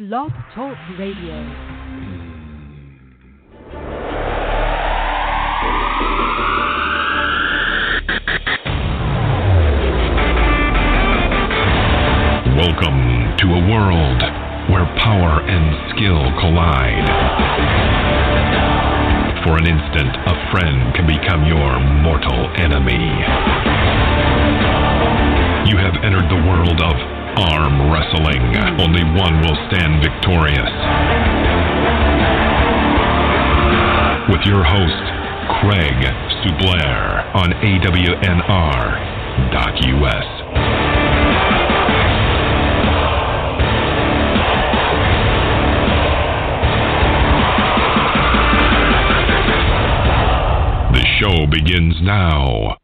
Blog Talk Radio. Welcome to a world where power and skill collide. For an instant, a friend can become your mortal enemy. You have entered the world of arm wrestling. Only one will stand victorious. With your host, Craig Sublair on AWNR.us. The show begins now.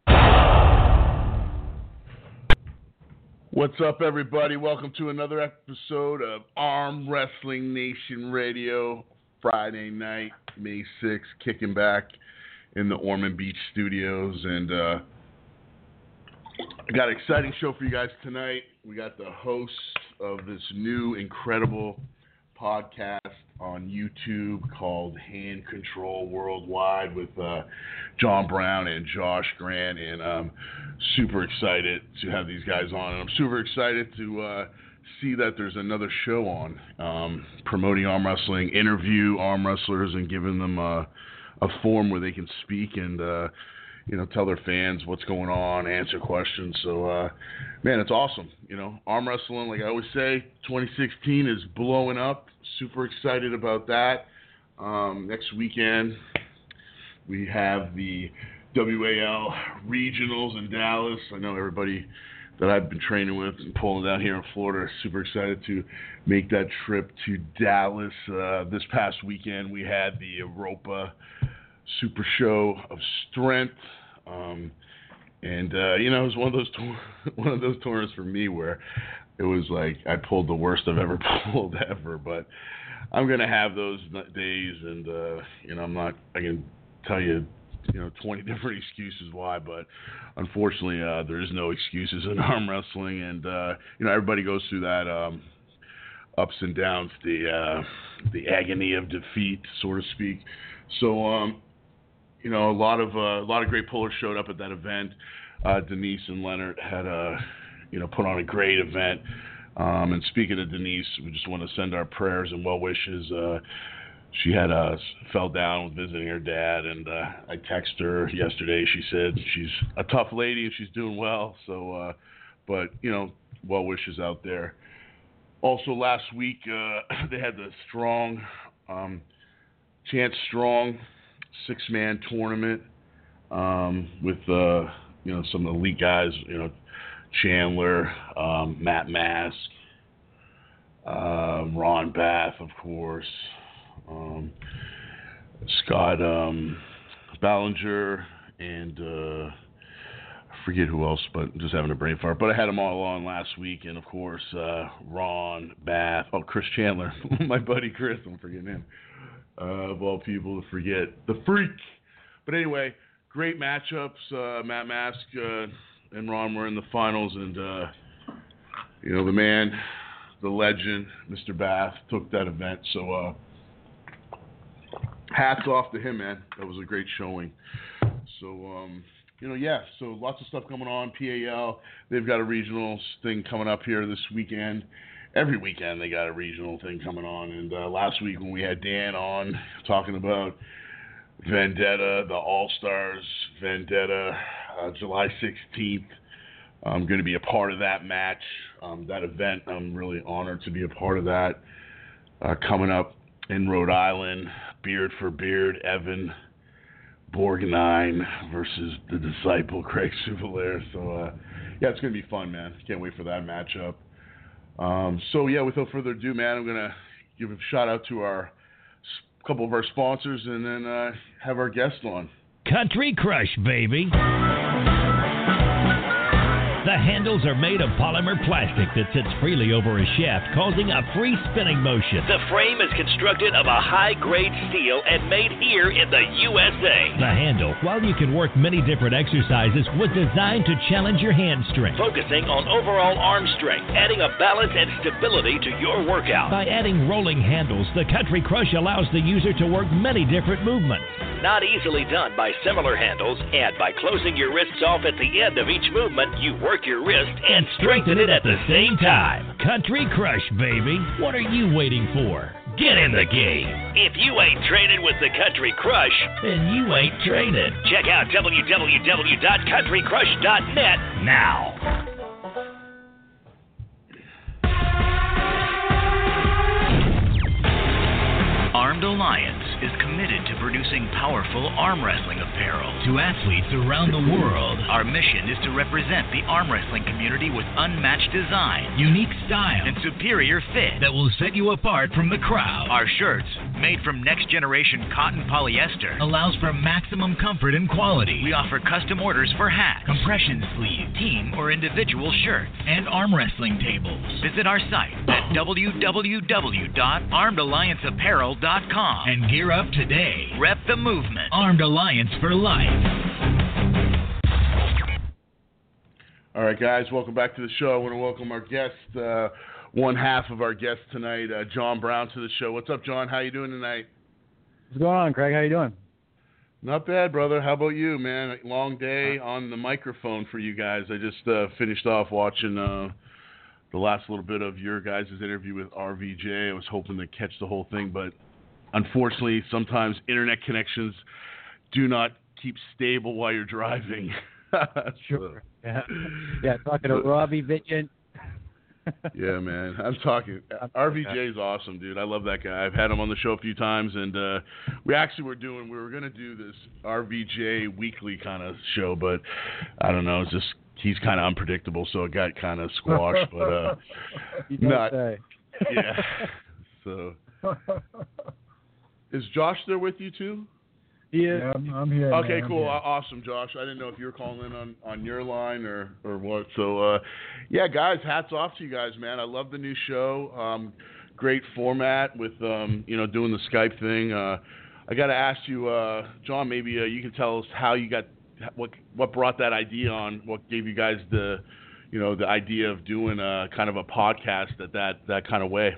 What's up, everybody? Welcome to another episode of Arm Wrestling Nation Radio. Friday night, May 6th, kicking back in the Ormond Beach studios. And uh, I got an exciting show for you guys tonight. We got the host of this new incredible podcast on YouTube called Hand Control Worldwide with uh, Jon Brown and Josh Grant, and I'm super excited to have these guys on, and I'm super excited to uh, see that there's another show on um, promoting arm wrestling, interview arm wrestlers, and giving them a, a forum where they can speak and. Uh, you know, tell their fans what's going on, answer questions. So, uh, man, it's awesome. You know, arm wrestling, like I always say, 2016 is blowing up. Super excited about that. Um, next weekend, we have the WAL regionals in Dallas. I know everybody that I've been training with and pulling down here in Florida are super excited to make that trip to Dallas. Uh, this past weekend, we had the Europa Super Show of Strength. Um, and uh, you know, it was one of those tour- one of those tournaments for me where it was like I pulled the worst I've ever pulled ever. But I'm gonna have those days, and uh, you know, I'm not. I can tell you, you know, 20 different excuses why, but unfortunately, uh, there is no excuses in arm wrestling, and uh, you know, everybody goes through that. Um, ups and downs, the uh, the agony of defeat, so to speak. So, um, you know, a lot of uh, a lot of great pullers showed up at that event. Uh, Denise and Leonard had a, you know, put on a great event. Um, and speaking of Denise, we just want to send our prayers and well wishes. Uh, she had uh, fell down visiting her dad, and uh, I texted her yesterday. She said she's a tough lady and she's doing well. So, uh, but you know, well wishes out there. Also, last week uh, they had the strong um, Chance Strong six man tournament um, with uh, you know some elite guys, you know Chandler, um, Matt Mask, uh, Ron Bath, of course, um, Scott um, Ballinger, and uh, I forget who else, but just having a brain fart. But I had them all on last week, and of course uh, Ron Bath, oh Chris Chandler, my buddy Chris, I'm forgetting him uh, of all people to forget the freak. But anyway, great matchups. Uh, Matt Mask uh, and Ron were in the finals, and uh, you know the man, the legend, Mr. Bath, took that event. So uh, hats off to him, man. That was a great showing. So. Um, you know, yeah, so lots of stuff coming on. PAL, they've got a regional thing coming up here this weekend every weekend they got a regional thing coming on. And uh, last week when we had Dan on talking about Vendetta, the All Stars Vendetta, uh, July 16th, I'm going to be a part of that match, um, that event. I'm really honored to be a part of that. Uh, coming up in Rhode Island, Beard for Beard, Evan Borgnine versus the disciple Craig Souvelair. So, uh, yeah, it's going to be fun, man. Can't wait for that matchup. Um, so yeah, without further ado, man, I'm gonna give a shout out to our couple of our sponsors and then uh, have our guest on. Country Crush, baby. The handles are made of polymer plastic that sits freely over a shaft, causing a free spinning motion. The frame is constructed of a high grade steel and made here in the USA. The handle, while you can work many different exercises, was designed to challenge your hand strength. Focusing on overall arm strength, adding a balance and stability to your workout. By adding rolling handles, the Country Crush allows the user to work many different movements. Not easily done by similar handles, and by closing your wrists off at the end of each movement, you work your wrist and strengthen it at the same time. Country Crush, baby. What are you waiting for? Get in the game. If you ain't training with the Country Crush, then you ain't training. Check out www.countrycrush.net now. Armed Alliance is committed to producing powerful arm wrestling apparel to athletes around the world. Our mission is to represent the arm wrestling community with unmatched design, unique style, and superior fit that will set you apart from the crowd. Our shirts, made from next generation cotton polyester, allows for maximum comfort and quality. We offer custom orders for hats, compression sleeves, team or individual shirts, and arm wrestling tables. Visit our site at www.armedallianceapparel.com and gear up today. Rep the movement. Armed Alliance for life. All right, guys, welcome back to the show. I want to welcome our guest, uh, one half of our guest tonight, uh, Jon Brown, to the show. What's up, Jon? How you doing tonight? What's going on, Craig? How you doing? Not bad, brother. How about you, man? Long day on the microphone for you guys. I just uh, finished off watching uh, the last little bit of your guys' interview with RVJ. I was hoping to catch the whole thing, but unfortunately, sometimes internet connections do not keep stable while you're driving. sure. Yeah. Yeah. Talking to Robbie Vigeant. yeah, man. I'm talking. RVJ is awesome, dude. I love that guy. I've had him on the show a few times, and uh, we actually were doing. We were gonna do this RVJ weekly kind of show, but I don't know. It's just he's kind of unpredictable, so it got kind of squashed. but uh, not. Say. Yeah. So. Is Josh there with you too? Yeah, yeah I'm, I'm, here. Okay, man. cool. Here. Awesome, Josh. I didn't know if you were calling in on, on your line or, or what. So, uh, yeah, guys, hats off to you guys, man. I love the new show. Um, great format with um, you know doing the Skype thing. Uh, I got to ask you, uh, Jon. Maybe uh, you can tell us how you got what what brought that idea on. What gave you guys the you know the idea of doing a kind of a podcast at that that kind of way.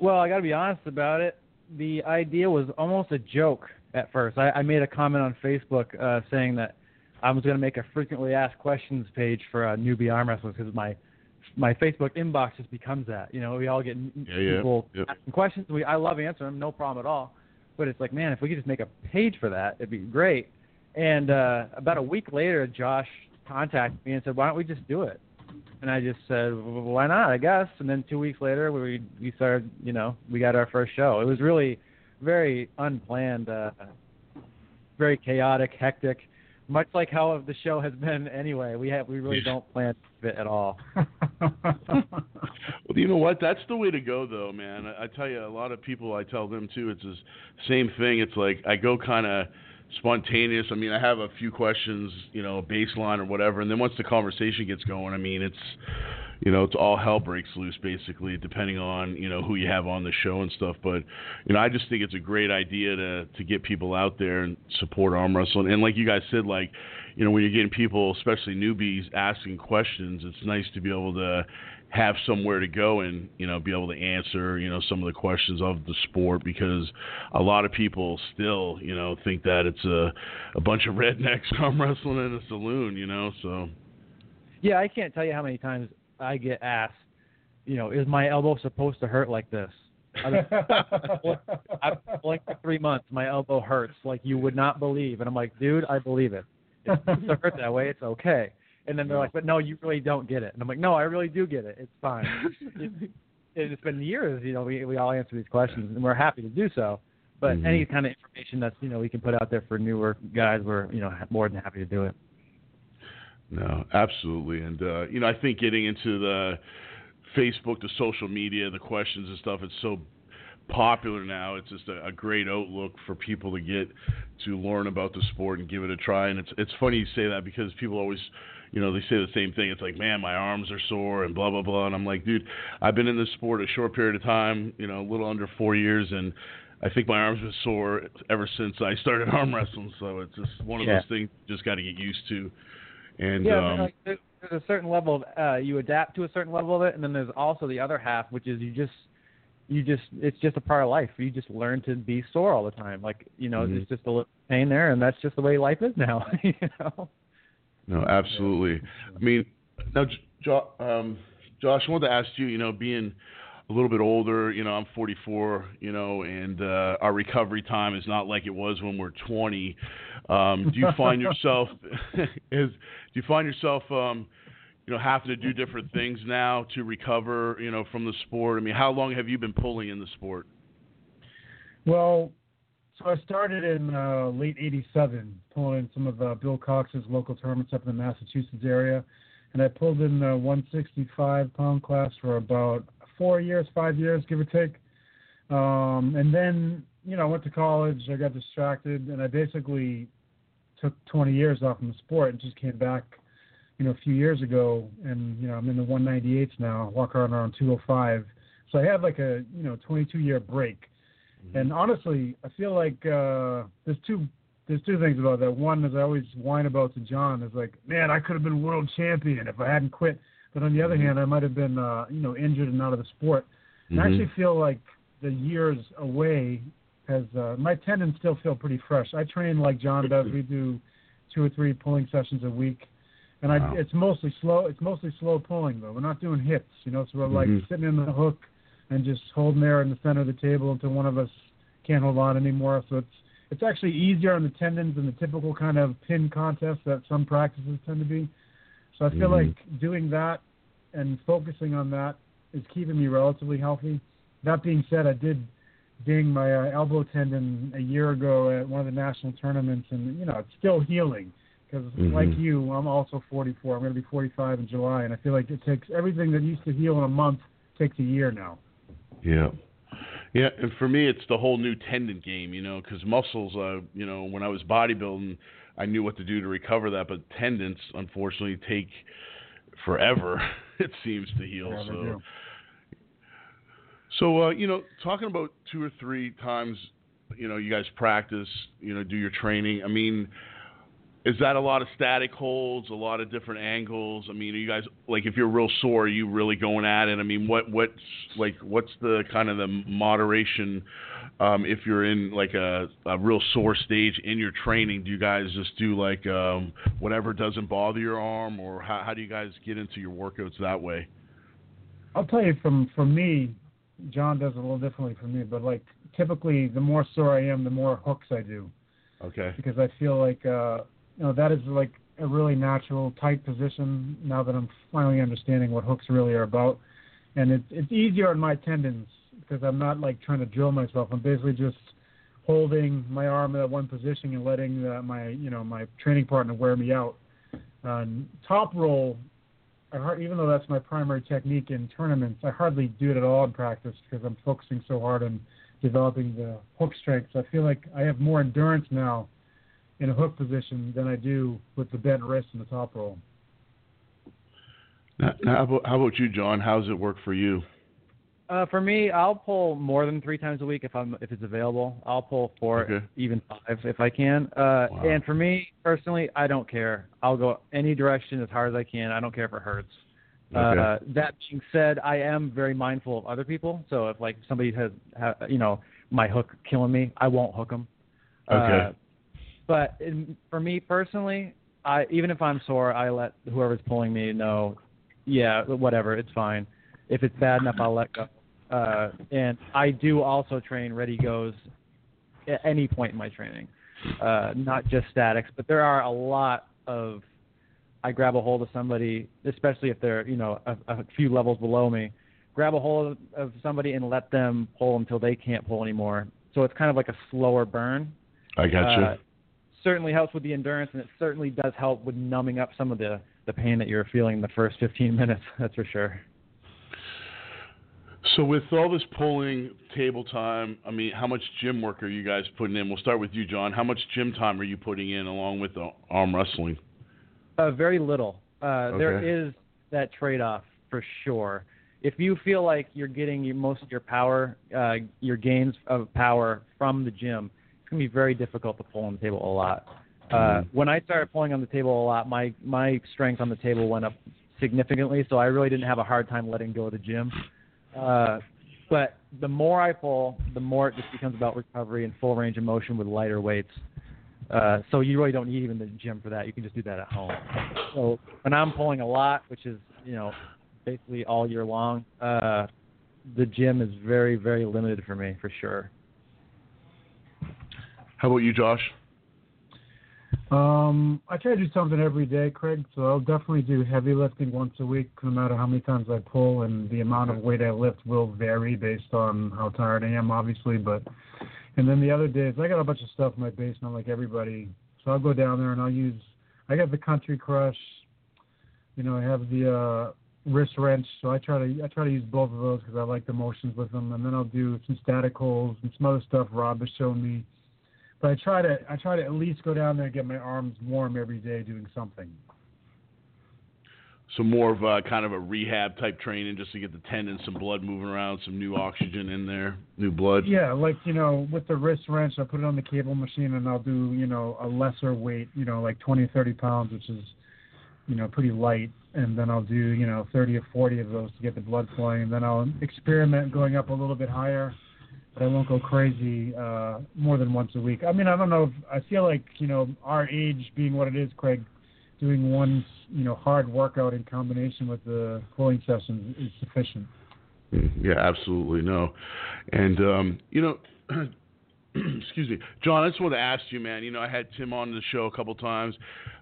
Well, I got to be honest about it the idea was almost a joke at first. I, I made a comment on Facebook uh, saying that I was going to make a frequently asked questions page for uh, newbie arm wrestlers because my my Facebook inbox just becomes that. You know, we all get yeah, people yeah. asking questions. We I love answering them, no problem at all. But it's like, man, if we could just make a page for that, it'd be great. And uh, about a week later, Josh contacted me and said, why don't we just do it? And I just said, well, why not? I guess. And then two weeks later, we we started. You know, we got our first show. It was really very unplanned, uh, very chaotic, hectic, much like how the show has been anyway. We have we really don't plan it at all. well, you know what? That's the way to go, though, man. I, I tell you, a lot of people. I tell them too. It's the same thing. It's like I go kind of spontaneous. I mean, I have a few questions, you know, baseline or whatever, and then once the conversation gets going, I mean, it's you know, it's all hell breaks loose basically, depending on you know who you have on the show and stuff. But you know, I just think it's a great idea to to get people out there and support arm wrestling. And like you guys said, like you know, when you're getting people, especially newbies, asking questions, it's nice to be able to have somewhere to go and you know be able to answer you know some of the questions of the sport because a lot of people still you know think that it's a a bunch of rednecks arm wrestling in a saloon you know so yeah i can't tell you how many times i get asked you know is my elbow supposed to hurt like this I've been playing for three months. My elbow hurts like you would not believe, and I'm like, dude, I believe it. It's supposed to hurt that way. It's okay. And then they're like, but no, you really don't get it. And I'm like, no, I really do get it. It's fine. it, it's been years, you know, we we all answer these questions, and we're happy to do so. But mm-hmm. any kind of information that's you know we can put out there for newer guys, we're you know more than happy to do it. No, absolutely, and uh, you know I think getting into the Facebook, the social media, the questions and stuff. It's so popular now. It's just a, a great outlook for people to get to learn about the sport and give it a try. And it's it's funny you say that because people always, you know, they say the same thing. It's like, man, my arms are sore and blah blah blah. And I'm like, dude, I've been in this sport a short period of time, you know, a little under four years, and I think my arms been sore ever since I started arm wrestling. So it's just one of Yeah. those things you just got to get used to. And yeah, um, like, there's, there's a certain level of uh, you adapt to a certain level of it, and then there's also the other half, which is you just you just it's just a part of life. You just learn to be sore all the time. Like you know, Mhm. it's just a little pain there, and that's just the way life is now. you know. No, absolutely. I mean, now, Jo- um, Josh, I wanted to ask you. You know, being a little bit older, you know, I'm 44. You know, and uh, our recovery time is not like it was when we're 20. Um, do you find yourself is do you find yourself um, you know having to do different things now to recover? You know, from the sport. I mean, how long have you been pulling in the sport? Well, so I started in uh, late '87, pulling in some of uh, Bill Cox's local tournaments up in the Massachusetts area, and I pulled in the 165 pound class for about four years, five years, give or take. Um, and then, you know, I went to college. I got distracted, and I basically took 20 years off from the sport and just came back, you know, a few years ago. And you know, I'm in the 198s now, walk around around 205. So I had like a, you know, 22 year break. And honestly, I feel like uh, there's two there's two things about that. One is I always whine about to Jon is like, man, I could have been world champion if I hadn't quit. But on the other hand, I might have been uh, you know injured and out of the sport. And I actually feel like the years away has uh, my tendons still feel pretty fresh. I train like Jon does. We do two or three pulling sessions a week, and I it's mostly slow. It's mostly slow pulling though. We're not doing hits, you know. So we're like Mhm. sitting in the hook and just holding there in the center of the table until one of us can't hold on anymore. So it's it's actually easier on the tendons than the typical kind of pin contest that some practices tend to be. So I feel Mhm. like doing that and focusing on that is keeping me relatively healthy. That being said, I did ding my uh, elbow tendon a year ago at one of the national tournaments, and you know it's still healing. Because Mhm. like you, I'm also 44. I'm going to be 45 in July, and I feel like it takes everything that used to heal in a month takes a year now. Yeah. Yeah, and for me, it's the whole new tendon game, you know, because muscles, uh, you know, when I was bodybuilding, I knew what to do to recover that, but tendons, unfortunately, take forever, it seems, to heal. So, do. so uh, you know, talking about two or three times, you know, you guys practice, you know, do your training. I mean, is that a lot of static holds, a lot of different angles? I mean, are you guys like if you're real sore, are you really going at it? I mean, what what's like what's the kind of the moderation um, if you're in like a, a real sore stage in your training? Do you guys just do like um, whatever doesn't bother your arm, or how, how do you guys get into your workouts that way? I'll tell you from from me, Jon does it a little differently from me, but like typically, the more sore I am, the more hooks I do Okay. because I feel like uh, you know that is like a really natural tight position now that I'm finally understanding what hooks really are about, and it's it's easier on my tendons because I'm not like trying to drill myself. I'm basically just holding my arm that one position and letting my you know my training partner wear me out. Um, top roll, I har- even though that's my primary technique in tournaments, I hardly do it at all in practice because I'm focusing so hard on developing the hook strength. So I feel like I have more endurance now in a hook position than I do with the bent wrist and the top roll. Now, now how, about, how about you, Jon? How does it work for you? Uh, for me, I'll pull more than three times a week if I'm if it's available. I'll pull four, Okay. even five if I can. Uh, Wow. And for me personally, I don't care. I'll go any direction as hard as I can. I don't care if it hurts. Okay. Uh, that being said, I am very mindful of other people. So if like somebody has, ha, you know, my hook killing me, I won't hook them. Okay. But in, for me personally, I even if I'm sore, I let whoever's pulling me know, yeah, whatever, it's fine. If it's bad enough, I'll let go. Uh, and I do also train ready goes at any point in my training, uh, not just statics, but there are a lot of I grab a hold of somebody, especially if they're you know a, a few levels below me, grab a hold of, of somebody and let them pull until they can't pull anymore. So it's kind of like a slower burn. I got Uh, certainly helps with the endurance, and it certainly does help with numbing up some of the the pain that you're feeling in the first 15 minutes. That's for sure. So with all this pulling table time, I mean, how much gym work are you guys putting in? We'll start with you, Jon. How much gym time are you putting in along with the arm wrestling? Uh, very little. Uh, Okay. There is that trade-off for sure. If you feel like you're getting your, most of your power, uh, your gains of power from the gym, it's gonna be very difficult to pull on the table a lot. Uh, when I started pulling on the table a lot, my my strength on the table went up significantly, so I really didn't have a hard time letting go of the gym. Uh, but the more I pull, the more it just becomes about recovery and full range of motion with lighter weights. Uh, so you really don't need even the gym for that. You can just do that at home. So when I'm pulling a lot, which is you know basically all year long, uh, the gym is very very limited for me for sure. How about you, Josh? Um, I try to do something every day, Craig. So I'll definitely do heavy lifting once a week, no matter how many times I pull, and the amount of weight I lift will vary based on how tired I am, obviously. But and then the other days, I got a bunch of stuff in my basement, like everybody. So I'll go down there and I'll use. I got the Country Crush. You know, I have the uh, wrist wrench. So I try to I try to use both of those because I like the motions with them. And then I'll do some static holds and some other stuff Rob has shown me. But I try to I try to at least go down there and get my arms warm every day doing something. So more of a kind of a rehab type training, just to get the tendons, some blood moving around, some new oxygen in there, new blood. Yeah, like you know, with the wrist wrench, I put it on the cable machine and I'll do you know a lesser weight, you know, like 20, 30 pounds, which is you know pretty light, and then I'll do you know 30 or 40 of those to get the blood flowing, and then I'll experiment going up a little bit higher, but I won't go crazy uh, more than once a week. I mean, I don't know. If, I feel like you know our age being what it is, Craig, doing one you know hard workout in combination with the pulling sessions is sufficient. Yeah, absolutely no. And um, you know, excuse me, Jon. I just want to ask you, man. You know, I had Tim on the show a couple times.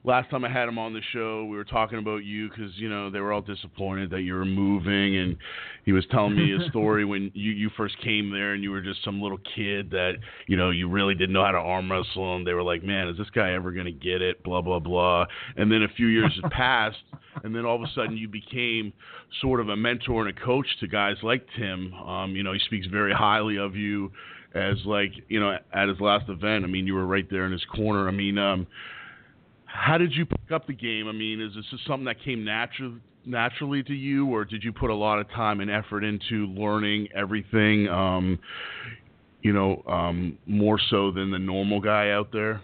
Last time I had him on the show, we were talking about you because you know they were all disappointed that you were moving, and he was telling me a story when you you first came there and you were just some little kid that you know you really didn't know how to arm wrestle, and they were like, man, is this guy ever gonna get it? Blah blah blah. And then a few years had passed, and then all of a sudden you became sort of a mentor and a coach to guys like Tim. Um, you know, he speaks very highly of you as like you know at his last event. I mean, you were right there in his corner. I mean, um, how did you pick up the game? I mean, is this just something that came natural naturally to you, or did you put a lot of time and effort into learning everything? Um, you know, um, more so than the normal guy out there.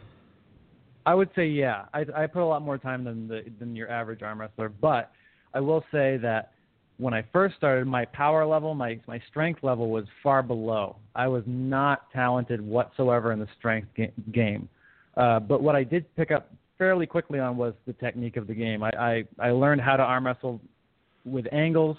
I would say yeah. I I put a lot more time than the than your average arm wrestler, but I will say that when I first started, my power level, my my strength level was far below. I was not talented whatsoever in the strength ga- game. Uh, but what I did pick up fairly quickly on was the technique of the game. I I, I learned how to arm wrestle with angles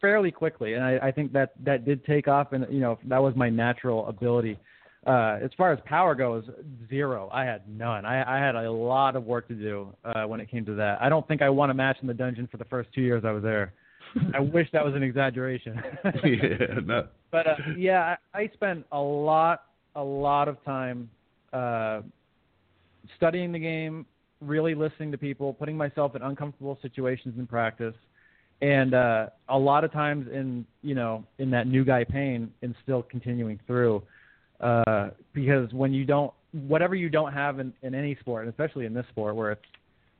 fairly quickly, and I, I think that that did take off, and you know that was my natural ability. Uh, as far as power goes, zero. I had none. I, I had a lot of work to do uh, when it came to that. I don't think I won a match in the dungeon for the first two years I was there. I wish that was an exaggeration. yeah, no. But uh, yeah, I, I spent a lot, a lot of time uh, studying the game, really listening to people, putting myself in uncomfortable situations in practice, and uh, a lot of times in you know in that new guy pain and still continuing through. Uh, because when you don't, whatever you don't have in, in any sport, and especially in this sport where it's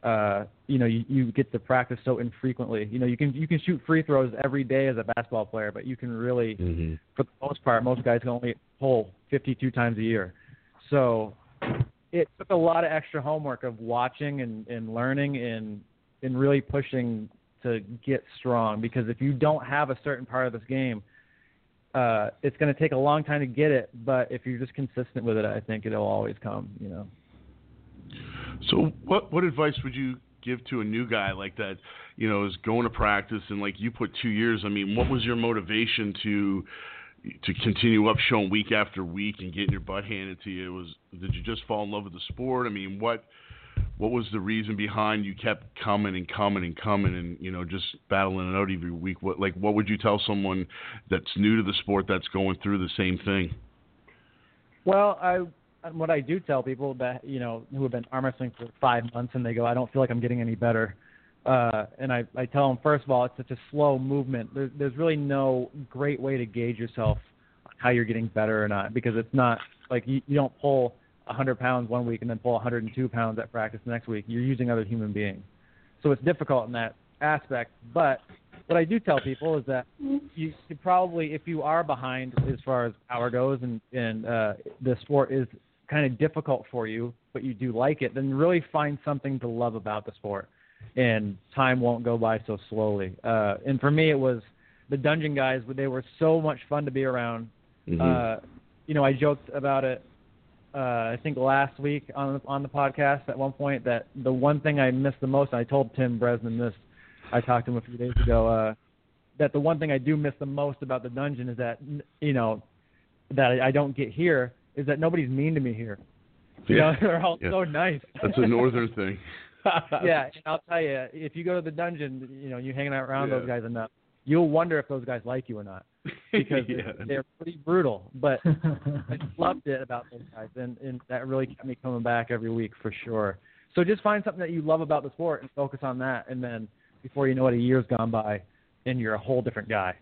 uh, you know, you, you get to practice so infrequently. You know, you can you can shoot free throws every day as a basketball player, but you can really, Mm-hmm. for the most part, most guys can only pull 52 times a year. So it took a lot of extra homework of watching and, and learning and and really pushing to get strong. Because if you don't have a certain part of this game, uh, it's going to take a long time to get it. But if you're just consistent with it, I think it'll always come. You know. So, what what advice would you give to a new guy like that? You know, is going to practice and like you put two years. I mean, what was your motivation to to continue up showing week after week and getting your butt handed to you? Was did you just fall in love with the sport? I mean, what what was the reason behind you kept coming and coming and coming and you know just battling it out every week? What like what would you tell someone that's new to the sport that's going through the same thing? Well, I what I do tell people that you know who have been arm wrestling for five months and they go, I don't feel like I'm getting any better. Uh, and I, I tell them first of all, it's such a slow movement. There's, there's really no great way to gauge yourself how you're getting better or not because it's not like you, you don't pull 100 pounds one week and then pull 102 pounds at practice the next week. You're using other human beings, so it's difficult in that aspect. But what I do tell people is that you should probably, if you are behind as far as power goes, and and uh, the sport is kind of difficult for you, but you do like it, then really find something to love about the sport, and time won't go by so slowly. Uh, and for me, it was the dungeon guys. They were so much fun to be around. Mhm. Uh, you know, I joked about it. Uh, I think last week on on the podcast at one point that the one thing I missed the most. And I told Tim Bresnan this. I talked to him a few days ago. Uh, that the one thing I do miss the most about the dungeon is that you know that I- I don't get here is that nobody's mean to me here. You Yeah. know, they're all Yeah. so nice. That's a northern thing. yeah, and I'll tell you, if you go to the dungeon, you know, you're hanging out around Yeah. those guys enough, you'll wonder if those guys like you or not because Yeah. they're pretty brutal. But I loved it about those guys, and and that really kept me coming back every week for sure. So just find something that you love about the sport and focus on that, and then before you know it, a year's gone by, and you're a whole different guy.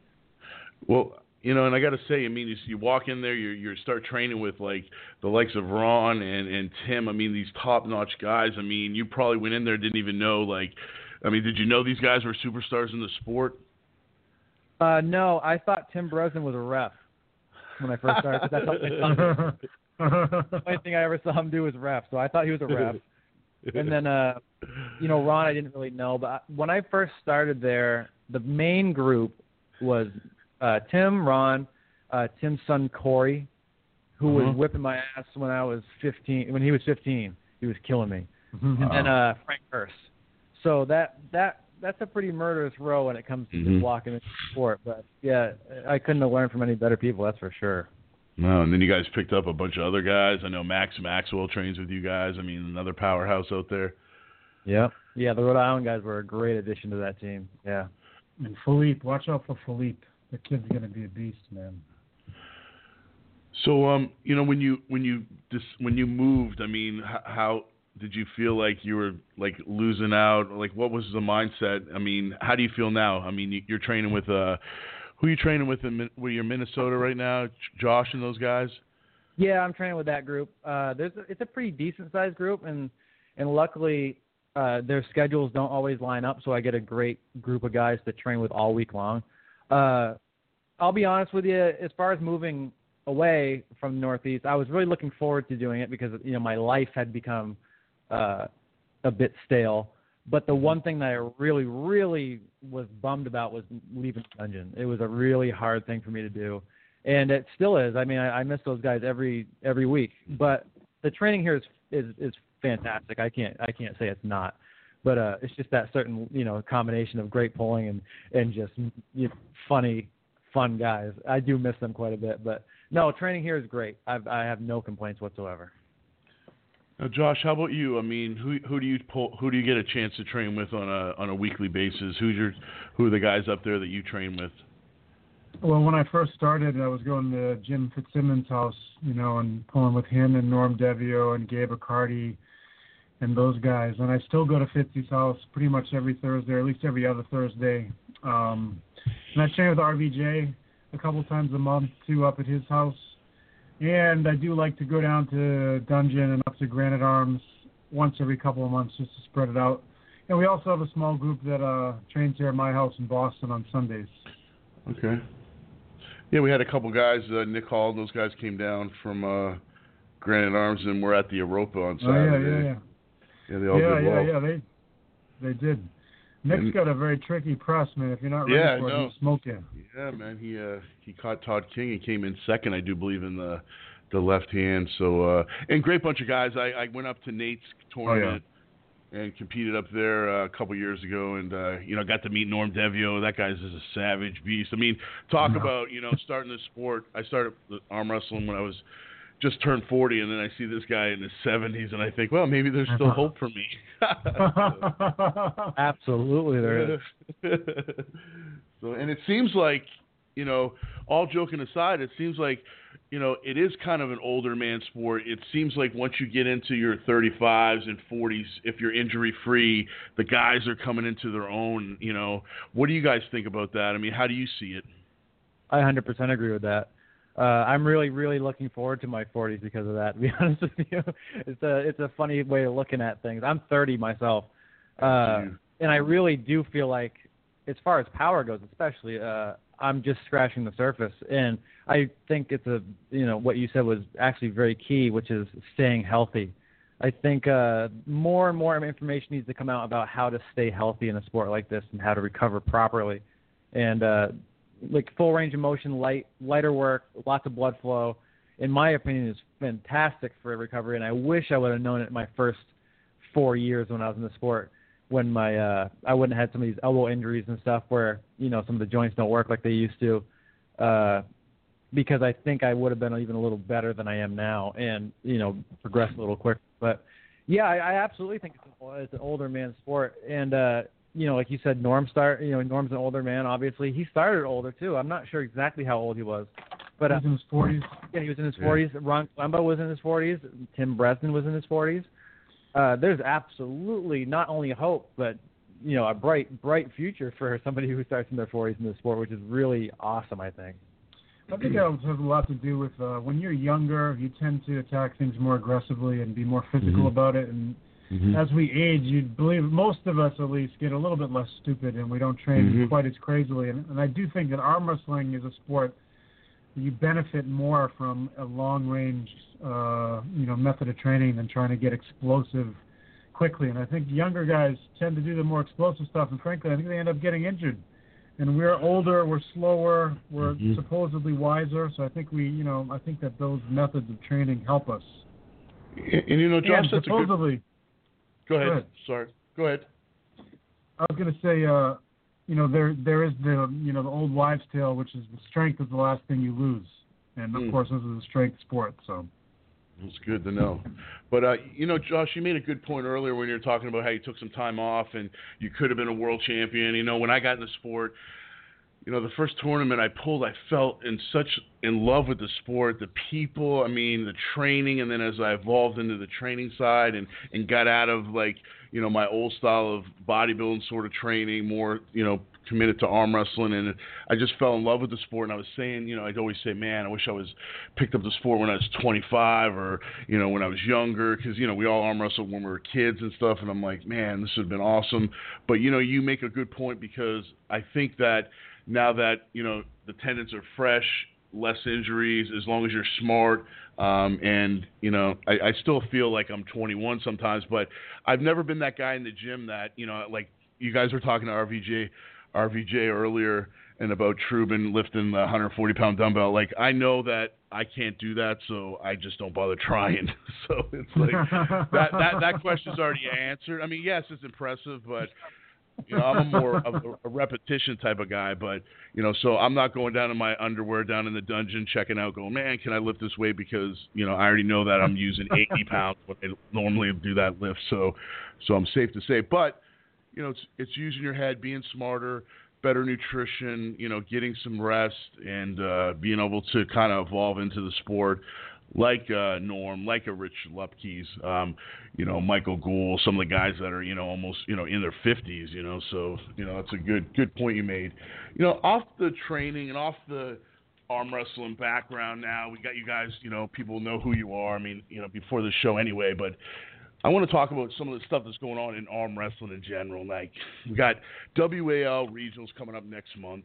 Well, you know, and I got to say, I mean, you, you walk in there, you you start training with like the likes of Ron and and Tim. I mean, these top-notch guys. I mean, you probably went in there didn't even know like. I mean, did you know these guys were superstars in the sport? Uh, no, I thought Tim Bresnan was a ref when I first started. That's the only thing I ever saw him do was ref, so I thought he was a ref. and then uh you know Ron I didn't really know but when I first started there the main group was uh Tim Ron uh Tim's son Corey who was Mhm. whipping my ass when I was 15 when he was 15 he was killing me Mm-hmm. and then uh Frank Hurst so that that that's a pretty murderous row when it comes to Mhm. just walking the sport but yeah I couldn't have learned from any better people that's for sure No, and then you guys picked up a bunch of other guys. I know Max Maxwell trains with you guys. I mean, another powerhouse out there. yeah yeah the Rhode Island guys were a great addition to that team yeah And Philippe, watch out for Philippe. The kid's gonna be a beast, man. So, um, you know, when you when you dis, when you moved, I mean, h- how did you feel like you were like losing out? Like, what was the mindset? I mean, how do you feel now? I mean, you- you're training with uh, who are you training with in Min- where you're Minnesota right now? J- Josh and those guys. Yeah, I'm training with that group. Uh, there's a, it's a pretty decent sized group, and and luckily uh, their schedules don't always line up, so I get a great group of guys to train with all week long. Uh, I'll be honest with you, as far as moving away from the Northeast, I was really looking forward to doing it because you know my life had become uh, a bit stale. But the one thing that I really, really was bummed about was leaving the dungeon. It was a really hard thing for me to do and it still is. I mean, I, I miss those guys every every week. But the training here is is is fantastic. I can't I can't say it's not. But uh, it's just that certain you know combination of great pulling and and just you know, funny fun guys. I do miss them quite a bit. But no, training here is great. I've, I have no complaints whatsoever. Now, Josh, how about you? I mean, who who do you pull? Who do you get a chance to train with on a on a weekly basis? Who's your who are the guys up there that you train with? Well, when I first started, I was going to Jim Fitzsimmons' house, you know, and pulling with him and Norm Devio and Gabe Accardi and those guys. And I still go to Fitzy's house pretty much every Thursday, or at least every other Thursday. Um, and I train with RVJ a couple times a month too up at his house. And I do like to go down to Dungeon and up to Granite Arms once every couple of months just to spread it out. And we also have a small group that uh, trains here at my house in Boston on Sundays. Okay. Yeah, we had a couple guys. Uh, Nick Hall those guys came down from uh, Granite Arms and we're at the Europa on Oh yeah, Saturday. yeah, yeah. Yeah, they all yeah, did yeah, well. yeah. They they did. Nick's And- got a very tricky press, man. If you're not ready Yeah, for it, know. smoke you. Yeah, man. He uh, he caught Todd King and came in second, I do believe, in the the left hand. So uh, and great bunch of guys. I, I went up to Nate's tournament. And competed up there uh, a couple years ago, and uh, you know got to meet Norm Devio. That guy's just a savage beast. I mean, talk Yeah. about you know starting the sport. I started the arm wrestling when I was just turned 40, and then I see this guy in his 70s, and I think, well, maybe there's still uh-huh. hope for me. Absolutely, there is. so, and it seems like you know, all joking aside, it seems like, you know, it is kind of an older man sport. It seems like once you get into your 35s and 40s, if you're injury free, the guys are coming into their own. You know, what do you guys think about that? I mean, how do you see it? I 100% agree with that. Uh, I'm really, really looking forward to my 40s because of that. To be honest with you, it's a it's a funny way of looking at things. I'm 30 myself, uh, and I really do feel like, as far as power goes, especially, uh, I'm just scratching the surface. And I think it's a you know what you said was actually very key, which is staying healthy. I think uh, more and more information needs to come out about how to stay healthy in a sport like this and how to recover properly. And uh, like full range of motion, light lighter work, lots of blood flow. In my opinion, is fantastic for recovery, and I wish I would have known it my first four years when I was in the sport. When my uh, I wouldn't have had some of these elbow injuries and stuff where you know some of the joints don't work like they used to. Uh, because I think I would have been even a little better than I am now, and you know progress a little quicker. But yeah, I, I absolutely think it's, a, it's an older man sport, and uh, you know, like you said, Norm start. You know, Norm's an older man. Obviously, he started older too. I'm not sure exactly how old he was, but he was in his 40s. Yeah, he was in his 40s. Ron Lembo was in his 40s. Tim Bresnan was in his 40s. Uh, there's absolutely not only hope, but you know, a bright, bright future for somebody who starts in their 40s in this sport, which is really awesome. I think. I think that has a lot to do with uh, when you're younger, you tend to attack things more aggressively and be more physical Mhm. about it. And Mhm. as we age, you believe most of us at least get a little bit less stupid and we don't train Mhm. quite as crazily. And, and I do think that arm wrestling is a sport that you benefit more from a long range, uh, you know, method of training than trying to get explosive quickly. And I think younger guys tend to do the more explosive stuff. And frankly, I think they end up getting injured. And we're older, we're slower, we're Mhm. supposedly wiser. So I think we, you know, I think that those methods of training help us. And, and you know, Josh, and that's a good. supposedly, Go ahead. Go ahead. Sorry. Go ahead. I was going to say, uh, you know, there there is the you know the old wives' tale, which is the strength is the last thing you lose, and of Mm. course this is a strength sport. So It's good to know. But uh, you know, Josh, you made a good point earlier when you were talking about how you took some time off and you could have been a world champion. You know, when I got in the sport, you know, the first tournament I pulled, I felt in such in love with the sport, the people, I mean, the training, and then as I evolved into the training side and and got out of like, you know, my old style of bodybuilding sort of training, more, you know, committed to arm wrestling, and I just fell in love with the sport. And I was saying, you know, I'd always say, man, I wish I was picked up the sport when I was 25 or you know when I was younger, because you know we all arm wrestled when we were kids and stuff. And I'm like, man, this would have been awesome. But you know, you make a good point because I think that now that you know the tendons are fresh, less injuries, as long as you're smart. Um, and you know, I, I still feel like I'm 21 sometimes, but I've never been that guy in the gym that you know, like you guys were talking to RVJ, RVJ earlier, and about Trubin lifting the 140 pound dumbbell. Like I know that I can't do that, so I just don't bother trying. so it's like that that that question's already answered. I mean, yes, it's impressive, but you know, I'm a more of a, a repetition type of guy, but you know, so I'm not going down in my underwear down in the dungeon checking out, going, man, can I lift this weight? Because you know, I already know that I'm using 80 pounds when I normally do that lift, so so I'm safe to say. But you know, it's it's using your head, being smarter, better nutrition, you know, getting some rest, and uh, being able to kind of evolve into the sport. Like uh, Norm, like a Rich Lupkes, um, you know, Michael Gould, some of the guys that are, you know, almost, you know, in their 50s, you know, so, you know, that's a good, good point you made. You know, off the training and off the arm wrestling background now, we got you guys, you know, people know who you are. I mean, you know, before the show anyway, but I want to talk about some of the stuff that's going on in arm wrestling in general. Like, we got WAL regionals coming up next month.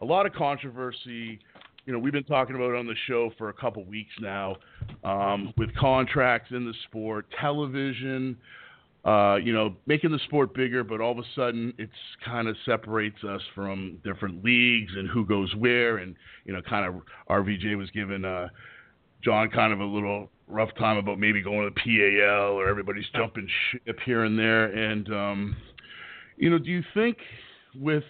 A lot of controversy. You know, we've been talking about it on the show for a couple weeks now, um, with contracts in the sport, television. Uh, you know, making the sport bigger, but all of a sudden it's kind of separates us from different leagues and who goes where, and you know, kind of RVJ was giving uh, Jon kind of a little rough time about maybe going to the PAL or everybody's jumping ship here and there. And um, you know, do you think with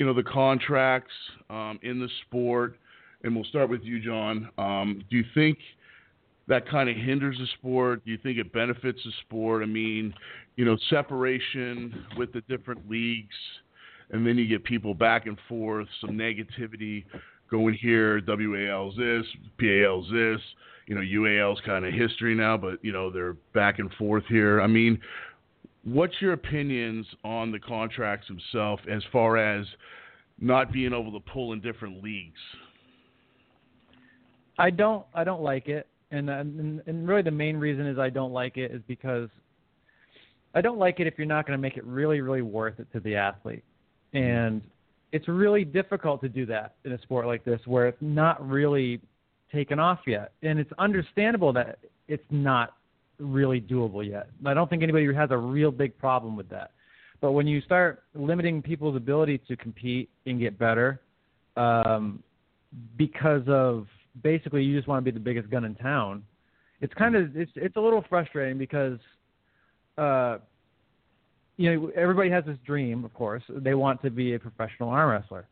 you know the contracts um, in the sport, and we'll start with you, Jon. Um, do you think that kind of hinders the sport? Do you think it benefits the sport? I mean, you know, separation with the different leagues and then you get people back and forth, some negativity going here. WAL's this, PAL's this. You know, UAL's kind of history now, but you know they're back and forth here. I mean, what's your opinions on the contracts themselves as far as not being able to pull in different leagues? I don't I don't like it, and, and and really the main reason is I don't like it is because I don't like it if you're not going to make it really really worth it to the athlete, and it's really difficult to do that in a sport like this where it's not really taken off yet, and it's understandable that it's not really doable yet. I don't think anybody has a real big problem with that. But when you start limiting people's ability to compete and get better, um, because of basically you just want to be the biggest gun in town, it's kind of it's it's a little frustrating because, uh, you know, everybody has this dream. Of course, they want to be a professional arm wrestler.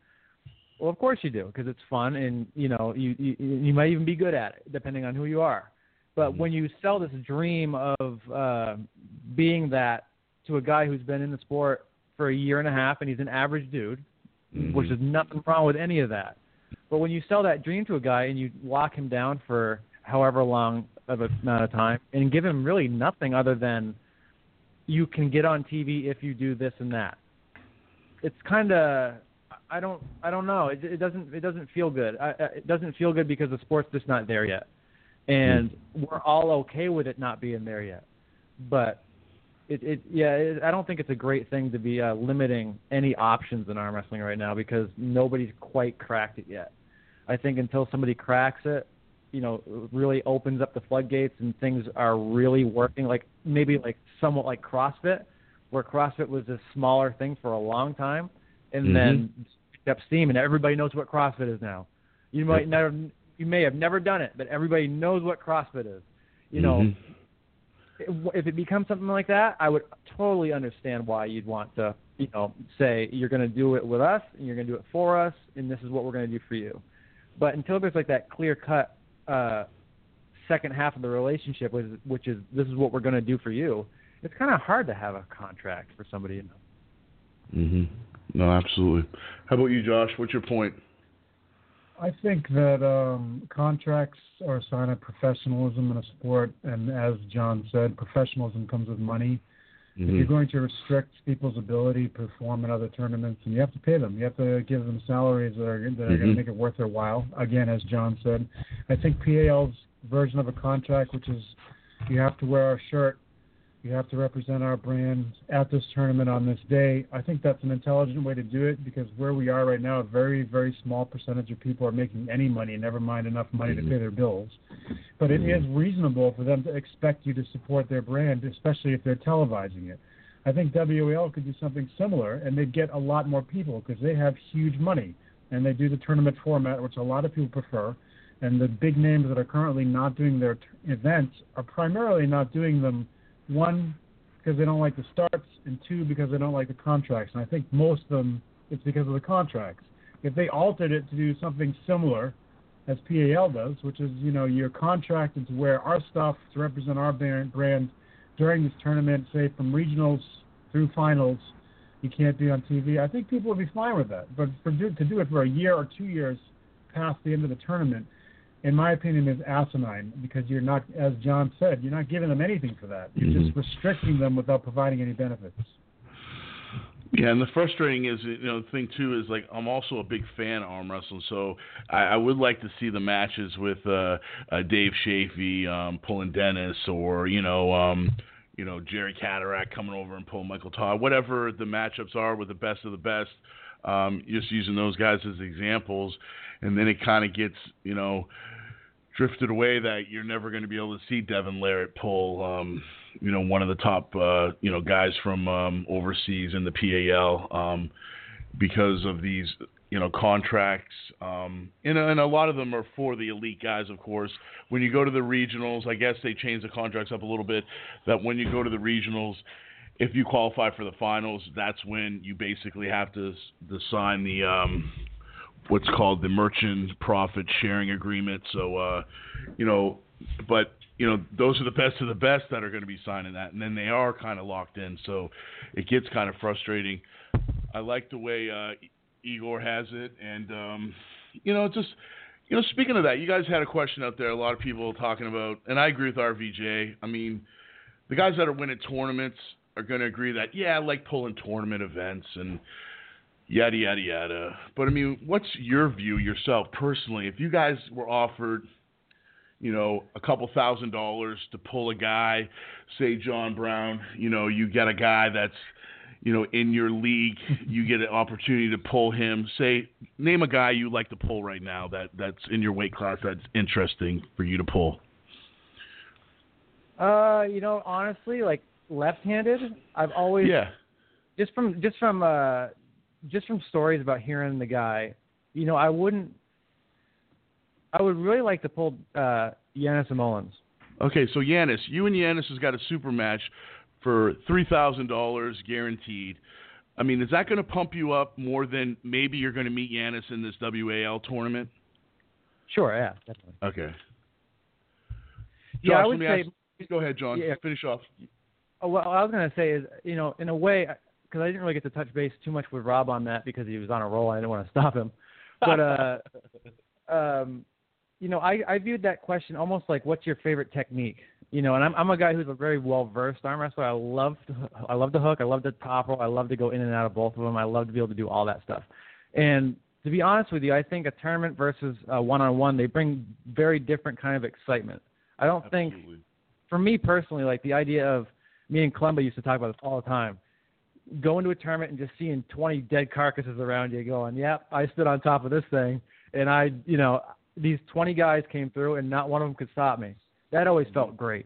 Well, of course you do because it's fun and you know you, you you might even be good at it depending on who you are. But when you sell this dream of uh, being that to a guy who's been in the sport for a year and a half and he's an average dude, Mm-hmm. which is nothing wrong with any of that. But when you sell that dream to a guy and you lock him down for however long of a amount of time and give him really nothing other than you can get on TV if you do this and that. It's kind of I don't I don't know. It, it doesn't it doesn't feel good. I, I- it doesn't feel good because the sport's just not there yet, and we're all okay with it not being there yet. But it, it yeah, it, I don't think it's a great thing to be uh, limiting any options in arm wrestling right now because nobody's quite cracked it yet. I think until somebody cracks it, you know, really opens up the floodgates and things are really working, like maybe like somewhat like CrossFit, where CrossFit was a smaller thing for a long time, and then picked up steam, and everybody knows what CrossFit is now. You might never, you may have never done it, but everybody knows what CrossFit is. You know, Mhm. if it becomes something like that, I would totally understand why you'd want to, you know, say you're going to do it with us and you're going to do it for us, and this is what we're going to do for you. But until there's like that clear cut uh, second half of the relationship, which is, which is this is what we're going to do for you, it's kind of hard to have a contract for somebody. You know. hmm No, absolutely. How about you, Josh? What's your point? I think that um, contracts are a sign of professionalism in a sport, and as Jon said, professionalism comes with money. If Mhm. you're going to restrict people's ability to perform in other tournaments, and you have to pay them, you have to give them salaries that are that are going to make it worth their while. Again, as Jon said, I think PAL's version of a contract, which is you have to wear our shirt, you have to represent our brand at this tournament on this day. I think that's an intelligent way to do it because where we are right now, a very, very small percentage of people are making any money, never mind enough money to mm-hmm. pay their bills. But it mm-hmm. is reasonable for them to expect you to support their brand, especially if they're televising it. I think WAL could do something similar, and they'd get a lot more people because they have huge money, and they do the tournament format, which a lot of people prefer. And the big names that are currently not doing their t- events are primarily not doing them one because they don't like the starts, and two because they don't like the contracts. And I think most of them it's because of the contracts. If they altered it to do something similar as PAL does, which is you know you're contracted to wear our stuff to represent our brand during this tournament, say from regionals through finals, you can't be on TV. I think people would be fine with that. But for to do it for a year or two years past the end of the tournament, in my opinion, is asinine because you're not, as Jon said, you're not giving them anything for that. You're just restricting them without providing any benefits. Yeah, and the frustrating is, you know, the thing too is like I'm also a big fan of arm wrestling, so I, I would like to see the matches with uh, uh, Dave Chaffee um, pulling Dennis, or you know, um, you know Jerry Cadorette coming over and pulling Michael Todd, whatever the matchups are with the best of the best. Um, just using those guys as examples, and then it kind of gets, you know, drifted away that you're never going to be able to see Devon Larratt pull, um, you know, one of the top, uh, you know, guys from um, overseas in the PAL um, because of these, you know, contracts. Um, and, and a lot of them are for the elite guys, of course. When you go to the regionals, I guess they change the contracts up a little bit. That when you go to the regionals, if you qualify for the finals, that's when you basically have to, to sign the um, what's called the merchant profit sharing agreement. So, uh, you know, but you know, those are the best of the best that are going to be signing that, and then they are kind of locked in. So, it gets kind of frustrating. I like the way uh, Igor has it, and um, you know, just you know, speaking of that, you guys had a question out there. A lot of people talking about, and I agree with RVJ. I mean, the guys that are winning tournaments are going to agree that yeah, I like pulling tournament events and yada yada yada. But I mean, what's your view yourself personally? If you guys were offered, you know, a couple thousand dollars to pull a guy, say Jon Brown, you know, you get a guy that's you know, in your league, you get an opportunity to pull him. Say, name a guy you like to pull right now that that's in your weight class that's interesting for you to pull. Uh, you know, honestly, like left-handed, I've always yeah. Just from just from uh, just from stories about hearing the guy, you know, I wouldn't. I would really like to pull uh, Yanis Amolins. Okay, so Yanis, you and Yanis has got a super match for three thousand dollars guaranteed. I mean, is that going to pump you up more than maybe you're going to meet Yanis in this WAL tournament? Sure, yeah, definitely. Okay. Josh, yeah, I would say. Ask, go ahead, Jon. Yeah. Finish off. Oh, well, I was going to say is, you know, in a way, because I didn't really get to touch base too much with Rob on that because he was on a roll. I didn't want to stop him, but uh, um, you know, I I viewed that question almost like, what's your favorite technique? you know, and I'm I'm a guy who's a very well versed arm wrestler. I love to, I love the hook. I love the top roll. I love to go in and out of both of them. I love to be able to do all that stuff. And to be honest with you, I think a tournament versus one on one they bring very different kind of excitement. I don't Absolutely. think, for me personally, like the idea of me and Clemba used to talk about this all the time. Going to a tournament and just seeing 20 dead carcasses around you, going, "Yep, I stood on top of this thing," and I, you know, these 20 guys came through and not one of them could stop me that always mm-hmm. felt great.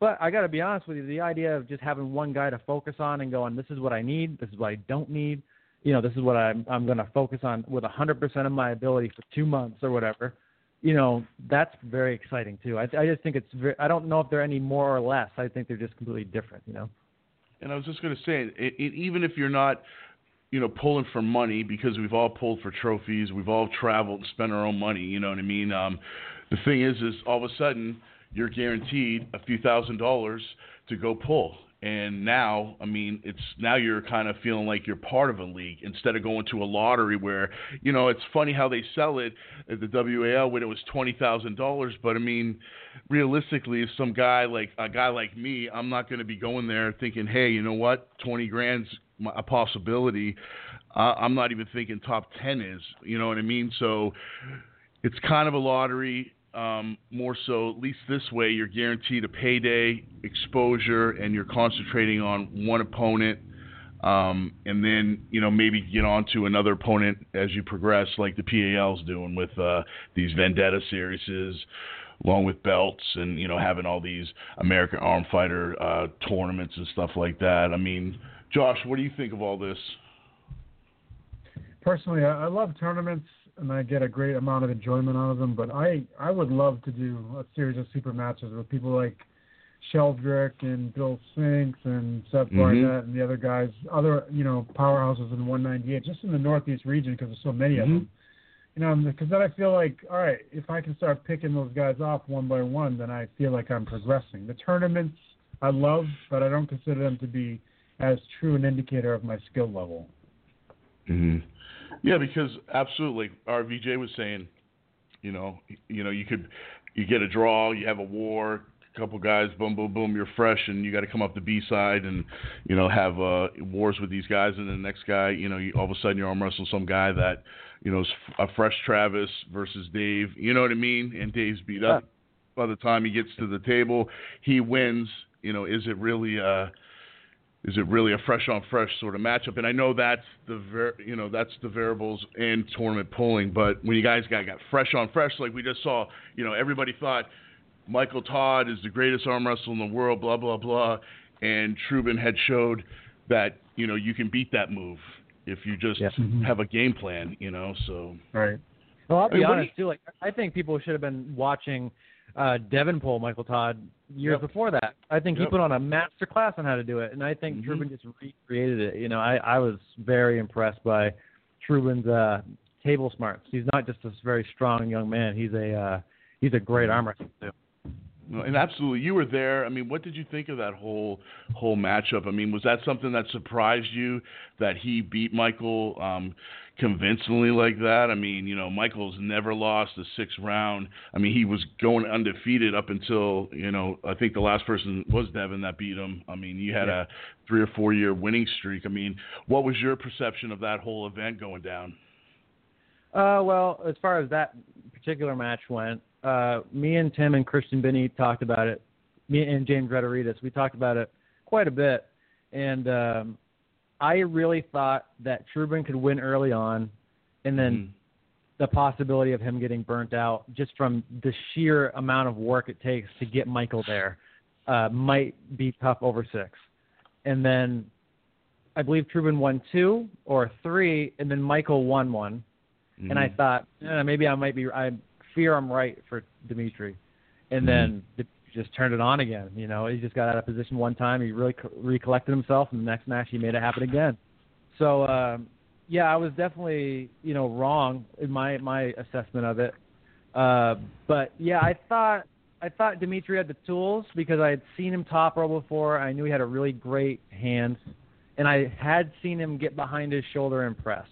But I got to be honest with you, the idea of just having one guy to focus on and going, this is what I need, this is what I don't need, you know, this is what I'm I'm going to focus on with 100% of my ability for two months or whatever. You know, that's very exciting too. I I just think it's very. I don't know if they're any more or less. I think they're just completely different. You know. And I was just going to say, it, it, even if you're not, you know, pulling for money, because we've all pulled for trophies, we've all traveled and spent our own money. You know what I mean? Um, the thing is, is all of a sudden you're guaranteed a few thousand dollars to go pull. And now, I mean, it's now you're kind of feeling like you're part of a league instead of going to a lottery where, you know, it's funny how they sell it at the WAL when it was twenty thousand dollars. But I mean, realistically, if some guy like a guy like me, I'm not going to be going there thinking, hey, you know what, twenty grand's a possibility. Uh, I'm not even thinking top ten is. You know what I mean? So it's kind of a lottery um, more so, at least this way, you're guaranteed a payday exposure, and you're concentrating on one opponent, um, and then you know maybe get on to another opponent as you progress, like the PAL's doing with uh, these Vendetta series, along with belts, and you know having all these American Arm Fighter uh, tournaments and stuff like that. I mean, Josh, what do you think of all this? Personally, I love tournaments and I get a great amount of enjoyment out of them. But I I would love to do a series of super matches with people like Sheldrick and Bill Spinks and Seth mm-hmm. Barnett and the other guys, other you know powerhouses in 198, just in the Northeast region because there's so many mm-hmm. of them. You know, because then I feel like, all right, if I can start picking those guys off one by one, then I feel like I'm progressing. The tournaments I love, but I don't consider them to be as true an indicator of my skill level. Mm-hmm. Yeah, because absolutely, RVJ was saying, you know, you know, you could, you get a draw, you have a war, a couple guys, boom, boom, boom, you're fresh, and you got to come up the B side and, you know, have uh, wars with these guys, and the next guy, you know, you, all of a sudden you're arm wrestling some guy that, you know, is a fresh Travis versus Dave, you know what I mean? And Dave's beat up. By the time he gets to the table, he wins. You know, is it really? Uh, is it really a fresh on fresh sort of matchup? And I know that's the ver- you know that's the variables in tournament pulling. But when you guys got got fresh on fresh, like we just saw, you know everybody thought Michael Todd is the greatest arm wrestler in the world, blah blah blah, and Trubin had showed that you know you can beat that move if you just yeah. Mm-hmm. have a game plan, you know. So right. Well, I'll be I mean, honest too. Like I think people should have been watching uh, Devon pull Michael Todd years Yep. before that. I think Yep. he put on a master class on how to do it, and I think Mhm. Trubin just recreated it. You know, I I was very impressed by Trubin's uh, table smarts. He's not just a very strong young man. He's a uh, he's a great arm wrestler too. And absolutely, you were there. I mean, what did you think of that whole whole matchup? I mean, was that something that surprised you that he beat Michael um, convincingly like that? I mean, you know, Michael's never lost a six round. I mean, he was going undefeated up until you know I think the last person was Devon that beat him. I mean, you had Yeah. a three or four year winning streak. I mean, what was your perception of that whole event going down? Uh, well, as far as that particular match went, uh, me and Tim and Christian Binney talked about it. Me and James Rederitas, we talked about it quite a bit, and um, I really thought that Trubin could win early on, and then Mm-hmm. the possibility of him getting burnt out just from the sheer amount of work it takes to get Michael there uh, might be tough over six. And then I believe Trubin won two or three, and then Michael won one and I Mhm. thought eh, maybe I might be. I fear I'm right for Dimitri, and then Mm-hmm. it just turned it on again. You know, he just got out of position one time. He really co- recollected himself, and the next match he made it happen again. So um, yeah, I was definitely you know wrong in my my assessment of it. Uh, but yeah, I thought I thought Dimitri had the tools because I had seen him top roll before. I knew he had a really great hand, and I had seen him get behind his shoulder and press,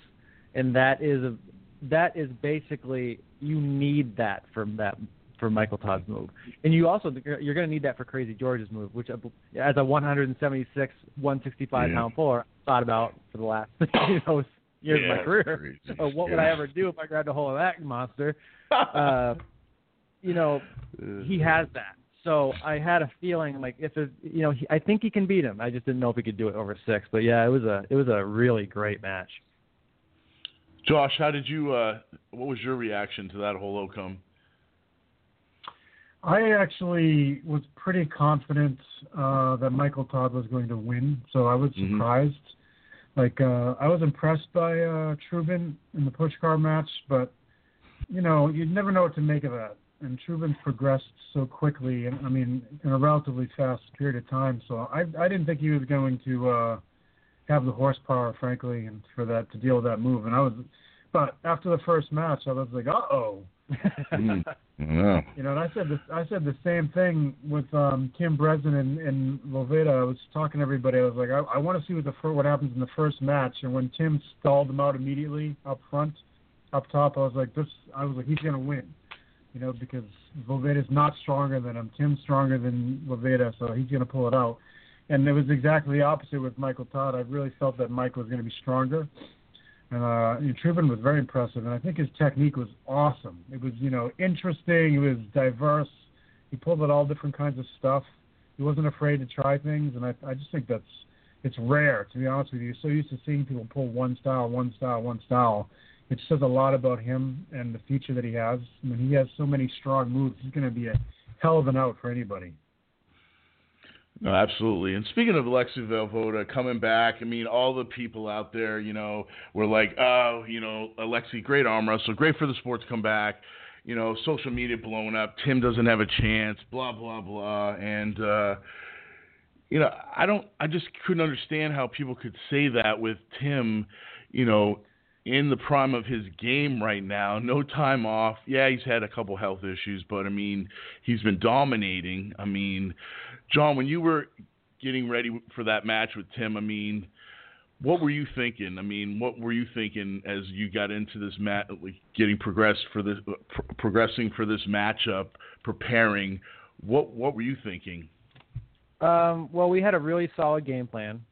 and that is a that is basically you need that from that for Michael Todd's move, and you also you're going to need that for Crazy George's move, which I- as a 176, 165 Yeah. pound puller, I thought about for the last you know years of my career. So what would I ever do if I grabbed a hold of that monster? Uh, you know, he has that. So I had a feeling like if it, you know, he, I think he can beat him. I just didn't know if he could do it over six. But yeah, it was a it was a really great match. Josh, how did you? Uh, what was your reaction to that whole outcome? I actually was pretty confident uh, that Michael Todd was going to win, so I was Mhm. surprised. Like uh, I was impressed by uh, Trubin in the push car match, but you know you'd never know what to make of that. And Trubin progressed so quickly, and I mean in a relatively fast period of time. So I I didn't think he was going to uh, have the horsepower, frankly, and for that to deal with that move. And I was, but after the first match, I was like, uh oh. Yeah. You know, and I said. I said the same thing with um, Tim Bresnan and, and Voevoda. I was talking to everybody. I was like, I, I want to see what the what happens in the first match. And when Tim stalled him out immediately up front, up top, I was like, this. I was like, he's gonna win. You know, because Voevoda's not stronger than him. Tim's stronger than Voevoda, so he's gonna pull it out. And it was exactly the opposite with Michael Todd. I really felt that Michael was to be stronger. And uh, Trubin was very impressive, and I think his technique was awesome. It was, you know, interesting. It was diverse. He pulled out all different kinds of stuff. He wasn't afraid to try things, and I, I just think that's it's rare. To be honest with you, you're so used to seeing people pull one style, one style, one style. It says a lot about him and the future that he has. I mean, he has so many strong moves. He's going to be a hell of an out for anybody. No, absolutely. And speaking of Alexi Voevoda coming back, I mean, all the people out there, you know, were like, oh, you know, Alexi, great arm wrestler, great for the sport to come back. You know, social media blowing up. Tim doesn't have a chance. Blah blah blah. And uh, you know, I don't. I just couldn't understand how people could say that with Tim. You know, in the prime of his game right now, no time off. Yeah, he's had a couple health issues, but I mean, he's been dominating. I mean, Jon, when you were getting ready for that match with Tim, I mean, what were you thinking? I mean, what were you thinking as you got into this match, like getting progressed for this, pr- progressing for this matchup, preparing? What what were you thinking? Um, well, we had a really solid game plan.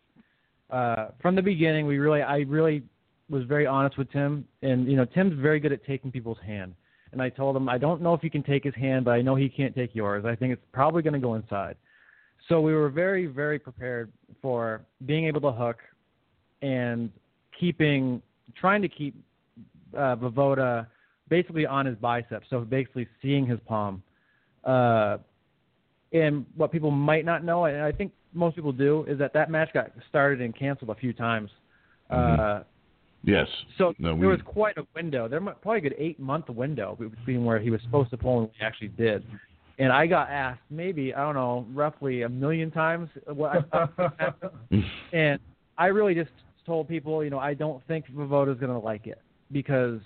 Uh, from the beginning, we really, I really was very honest with Tim, and you know, Tim's very good at taking people's hand. And I told him, I don't know if you can take his hand, but I know he can't take yours. I think it's probably going to go inside. So we were very, very prepared for being able to hook and keeping, trying to keep uh, Voevoda basically on his bicep, so basically seeing his palm. Uh, and what people might not know, and I think most people do, is that that match got started and canceled a few times. Uh, Yes. so No, we- there was quite a window. There might probably a good eight month window between where he was supposed to pull and we actually did. And I got asked maybe I don't know roughly a million times what I thought was gonna happen. and I really just told people, you know, I don't think Voevoda's going to like it because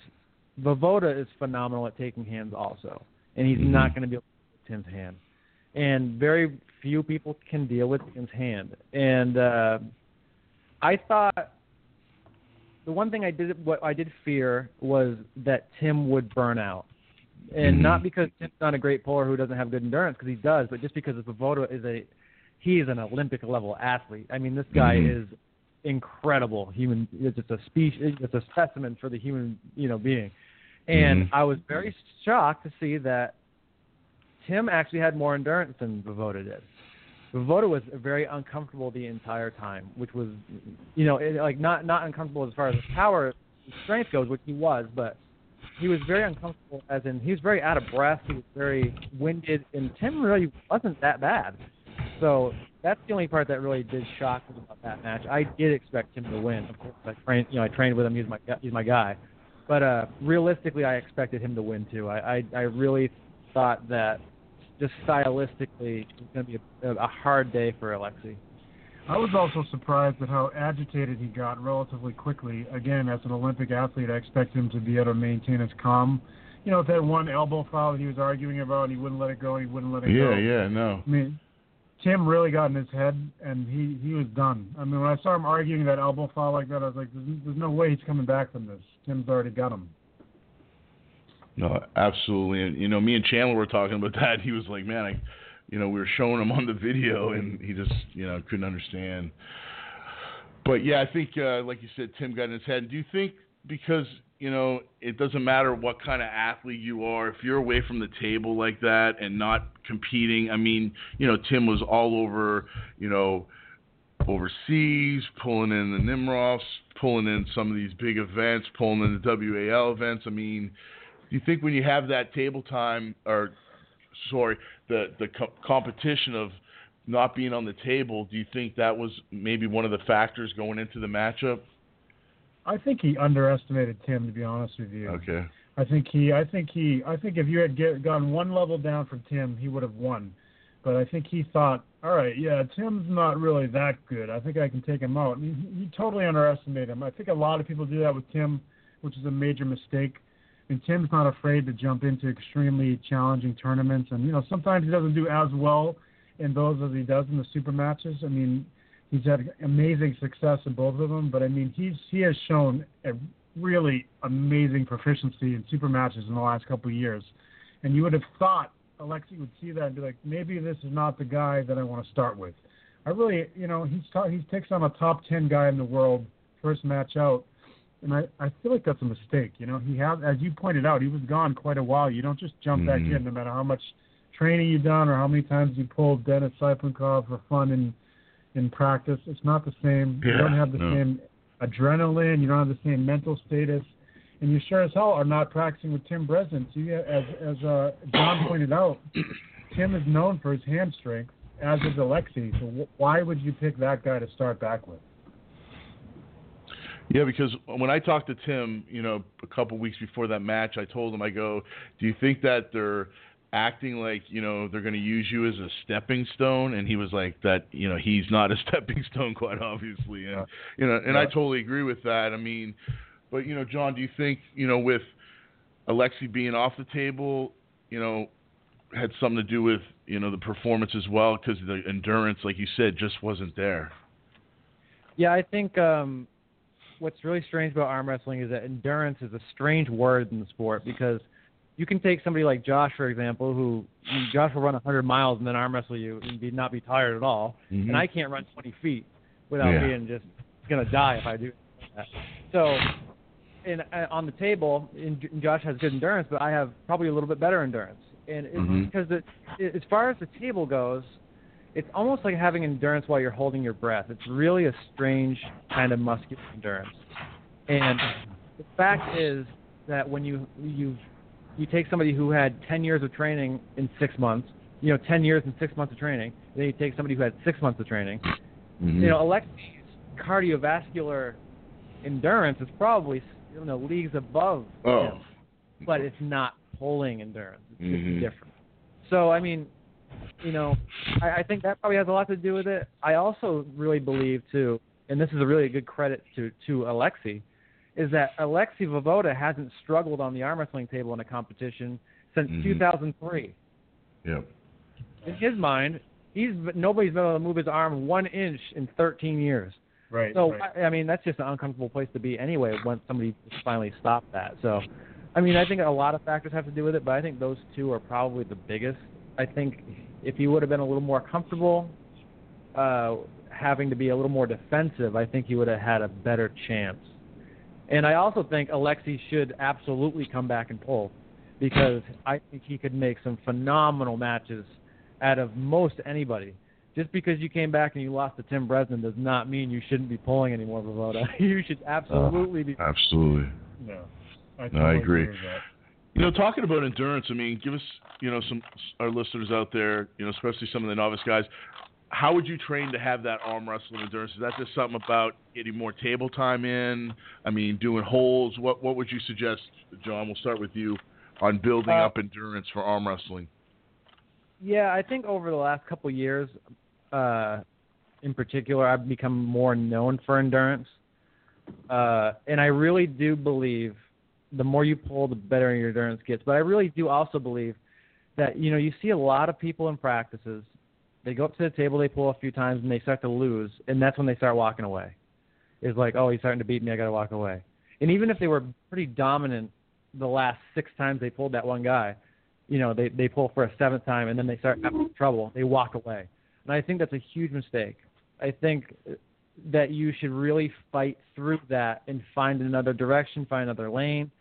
Voevoda is phenomenal at taking hands also, and he's not going to be able to take Tim's hand. and very few people can deal with Tim's hand. And uh, I thought the one thing I did what I did fear was that Tim would burn out, and Mm-hmm. not because Tim's not a great puller who doesn't have good endurance because he does, but just because Voevoda is a he is an Olympic level athlete. I mean, this guy Mhm. is incredible human. It's just a species. It's a specimen for the human you know being. And Mhm. I was very shocked to see that Tim actually had more endurance than Voevoda did. Voevoda was very uncomfortable the entire time, which was, you know, it, like not not uncomfortable as far as his power and strength goes, which he was, but he was very uncomfortable as in he was very out of breath, he was very winded, and Tim really wasn't that bad. So that's the only part that really did shock me about that match. I did expect him to win. Of course, I trained, you know, I trained with him. He's my he's my guy. But uh, realistically, I expected him to win too. I I, I really thought that just stylistically, it was going to be a, a hard day for Alexei. I was also surprised at how agitated he got relatively quickly. Again, as an Olympic athlete, I expect him to be able to maintain his calm. You know, that one elbow foul that he was arguing about, and he wouldn't let it go. He wouldn't let it go. Yeah, yeah, no. I mean, Tim really got in his head, and he he was done. I mean, when I saw him arguing that elbow foul like that, I was like, "There's, there's no way he's coming back from this. Tim's already got him." No, absolutely. And you know, me and Chandler were talking about that. He was like, "Man, I, you know, we were showing him on the video, and he just, you know, couldn't understand." But yeah, I think, uh, like you said, Tim got in his head. Do you think because you know it doesn't matter what kind of athlete you are, if you're away from the table like that and not competing? I mean, you know, Tim was all over, you know, overseas, pulling in the Nemiroffs, pulling in some of these big events, pulling in the WAL events. I mean, do you think when you have that table time, or sorry, the the co- competition of not being on the table, do you think that was maybe one of the factors going into the matchup? I think he underestimated Tim, to be honest with you. Okay. I think he, I think he, I think if you had get, gone one level down from Tim, he would have won. But I think he thought, all right, yeah, Tim's not really that good. I think I can take him out. And he, he totally underestimated him. I think a lot of people do that with Tim, which is a major mistake. And Tim's not afraid to jump into extremely challenging tournaments. And you know, sometimes he doesn't do as well in those as he does in the super matches. I mean, he's had amazing success in both of them. But I mean, he's he has shown a really amazing proficiency in super matches in the last couple of years. And you would have thought Alexei would see that and be like, maybe this is not the guy that I want to start with. I really, you know, he's ta- he takes on a top ten guy in the world first match out, and I I feel like that's a mistake. You know, he has, as you pointed out, he was gone quite a while. You don't just jump back Mhm. in, no matter how much training you've done or how many times you pulled Dennis Cyplenkov for fun in in practice. It's not the same. you don't have the no. same adrenaline. You don't have the same mental status. And you sure as hell are not practicing with Tim Bresnan. So you, as as uh, Jon pointed out, Tim is known for his hand strength, as is Alexei. So wh- why would you pick that guy to start back with? Yeah, because when I talked to Tim, you know, a couple weeks before that match, I told him, I go, "Do you think that they're acting like, you know, they're going to use you as a stepping stone?" And he was like, "That, you know, he's not a stepping stone, quite obviously." And you know, and I totally agree with that. I mean, but you know, Jon, do you think, you know, with Alexi being off the table, you know, had something to do with, you know, the performance as well? Because the endurance, like you said, just wasn't there. Yeah, I think um, what's really strange about arm wrestling is that endurance is a strange word in the sport because you can take somebody like Josh, for example, who Josh will run 100 miles and then arm wrestle you and be, not be tired at all, Mhm. and I can't run 20 feet without Yeah. being just gonna die if I do that. So, in, uh, on the table, and and Josh has good endurance, but I have probably a little bit better endurance, and it's Mhm. because it, it, as far as the table goes, it's almost like having endurance while you're holding your breath. It's really a strange kind of muscular endurance. And the fact is that when you you you take somebody who had 10 years of training in 6 months, you know, 10 years and 6 months of training, then you take somebody who had 6 months of training. Mhm. You know, Alexei's cardiovascular endurance is probably you know leagues above Oh. him, but it's not pulling endurance. It's just Mhm. different. So I mean, you know, I, I think that probably has a lot to do with it. I also really believe too, and this is a really good credit to to Alexei, is that Alexei Voevoda hasn't struggled on the arm wrestling table in a competition since Mhm. 2003. Yep. in his mind, he's nobody's been able to move his arm one inch in 13 years. Right. So right. I, I mean, that's just an uncomfortable place to be anyway. Once somebody finally stopped that, so I mean, I think a lot of factors have to do with it, but I think those two are probably the biggest. I think if he would have been a little more comfortable, uh, having to be a little more defensive, I think he would have had a better chance. And I also think Alexi should absolutely come back and pull because I think he could make some phenomenal matches out of most anybody. Just because you came back and you lost to Tim Bresnan does not mean you shouldn't be pulling anymore, Voevoda. you should absolutely be. Absolutely. No. I, No, I totally agree. You know, talking about endurance, I mean, give us, you know, some our listeners out there, you know, especially some of the novice guys. How would you train to have that arm wrestling endurance? Is that just something about getting more table time in? I mean, doing holds. What what would you suggest, Jon? We'll start with you on building Uh, up endurance for arm wrestling. Yeah, I think over the last couple of years, uh, in particular, I've become more known for endurance, uh, and I really do believe the more you pull, the better your endurance gets. But I really do also believe that you know you see a lot of people in practices. They go up to the table, they pull a few times, and they start to lose, and that's when they start walking away. It's like, oh, he's starting to beat me, I got to walk away. And even if they were pretty dominant the last six times they pulled that one guy, you know, they they pull for a seventh time and then they start having trouble. They walk away, and I think that's a huge mistake. I think that you should really fight through that and find another direction, find another lane.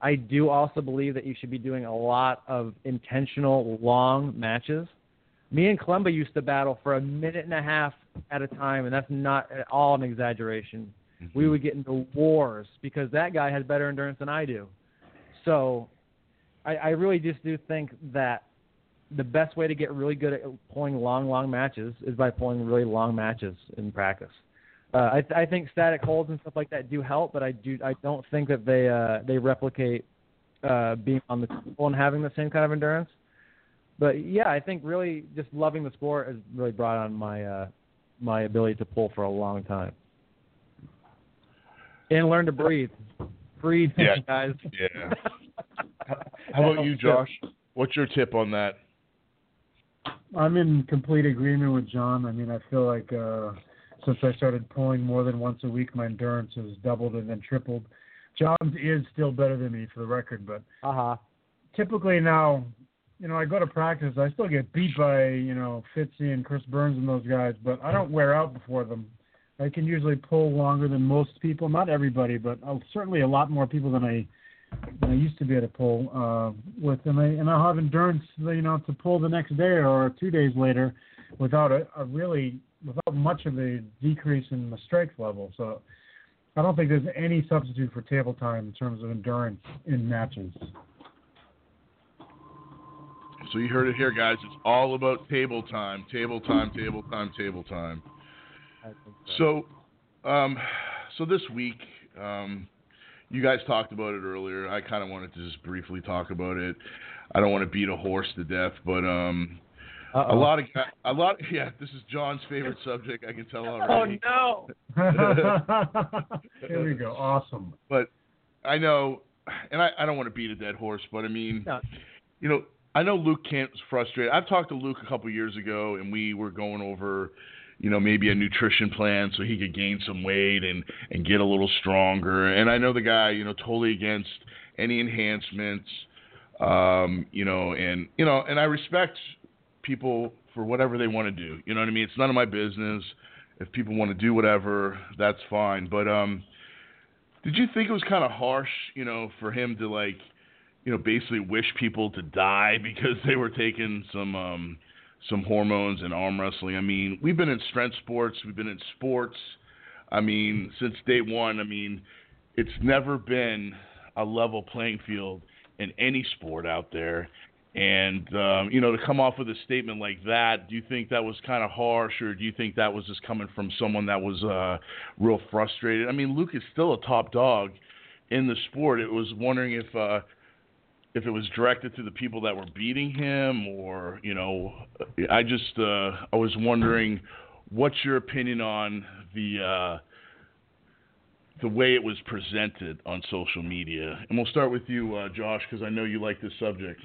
I do also believe that you should be doing a lot of intentional long matches. Me and Klemba used to battle for a minute and a half at a time, and that's not at all an exaggeration. We mm-hmm. would get into wars because that guy has better endurance than I do. So I, I really just do think that the best way to get really good at pulling long, long matches is by pulling really long matches in practice. Uh, I, I think static holds and stuff like that do help, but I do I don't think that they uh, they replicate uh, being on the table and having the same kind of endurance. But yeah, I think really just loving the sport has really brought on my uh, my ability to pull for a long time and learn to breathe. Breathe, Yeah. guys. Yeah. How about you, Josh? What's your tip on that? I'm in complete agreement with Jon. I mean, I feel like uh, since I started pulling more than once a week, my endurance has doubled and then tripled. Jon's is still better than me, for the record, but Uh huh. typically now, you know, I go to practice. I still get beat by you know Fitzy and Chris Burns and those guys, but I don't wear out before them. I can usually pull longer than most people. Not everybody, but certainly a lot more people than I than I used to be able to pull uh, with, and I and I have endurance, you know, to pull the next day or two days later, without a, a really without much of a decrease in the strength level. So I don't think there's any substitute for table time in terms of endurance in matches. So you heard it here, guys. It's all about table time, table time, table time, table time. So. So, um, so this week, um, you guys talked about it earlier. I kind of wanted to just briefly talk about it. I don't want to beat a horse to death, but um, a Uh-oh. lot of a lot. Yeah, this is Jon's favorite subject. I can tell already. Oh no! Here we go. Awesome. But I know, and I, I don't want to beat a dead horse, but I mean, No. you know, I know Luke Kent was frustrated. I've talked to Luke a couple years ago, and we were going over, you know, maybe a nutrition plan so he could gain some weight and and get a little stronger. And I know the guy, you know, totally against any enhancements, um, you know, and you know, and I respect people for whatever they want to do. You know what I mean? It's none of my business. If people want to do whatever, that's fine. But um, did you think it was kind of harsh, you know, for him to like, you know, basically wish people to die because they were taking some um, some hormones and arm wrestling? I mean, we've been in strength sports, we've been in sports. I mean, since day one. I mean, it's never been a level playing field in any sport out there. And um, you know, to come off with a statement like that, do you think that was kind of harsh, or do you think that was just coming from someone that was uh, real frustrated? I mean, Luke is still a top dog in the sport. It was wondering if uh, if it was directed to the people that were beating him, or you know, I just uh, I was wondering what's your opinion on the uh, the way it was presented on social media. And we'll start with you, uh, Josh, because I know you like this subject.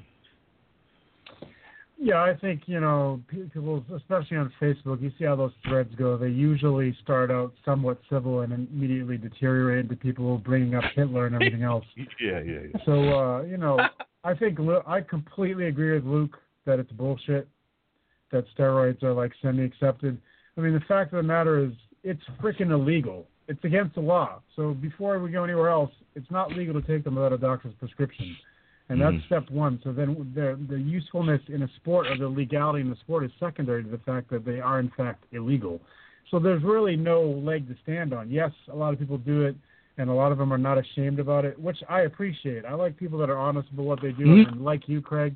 Yeah, I think you know people, especially on Facebook, you see how those threads go. They usually start out somewhat civil and immediately deteriorate into people bringing up Hitler and everything else. yeah, yeah, yeah. So uh, you know, I think I completely agree with Luke that it's bullshit. That steroids are like semi-accepted. I mean, the fact of the matter is, it's freaking illegal. It's against the law. So before we go anywhere else, it's not legal to take them without a doctor's prescription. And that's Mhm. step one. So then the the usefulness in a sport or the legality in the sport is secondary to the fact that they are in fact illegal. So there's really no leg to stand on. Yes, a lot of people do it, and a lot of them are not ashamed about it, which I appreciate. I like people that are honest about what they do, Mhm. and like you, Craig,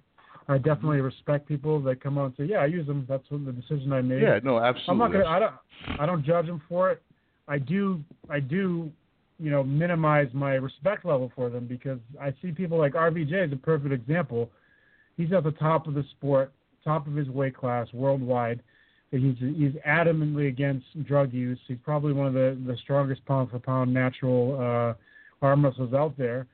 I definitely respect people that come out and say, "Yeah, I use them. That's the decision I made." Yeah, no, absolutely. I'm not gonna. I don't. I don't judge them for it. I do. I do. You know, minimize my respect level for them because I see people like RVJ is a perfect example. He's at the top of the sport, top of his weight class worldwide. He's he's adamantly against drug use. He's probably one of the the strongest pound for pound natural uh, arm wrestlers out there.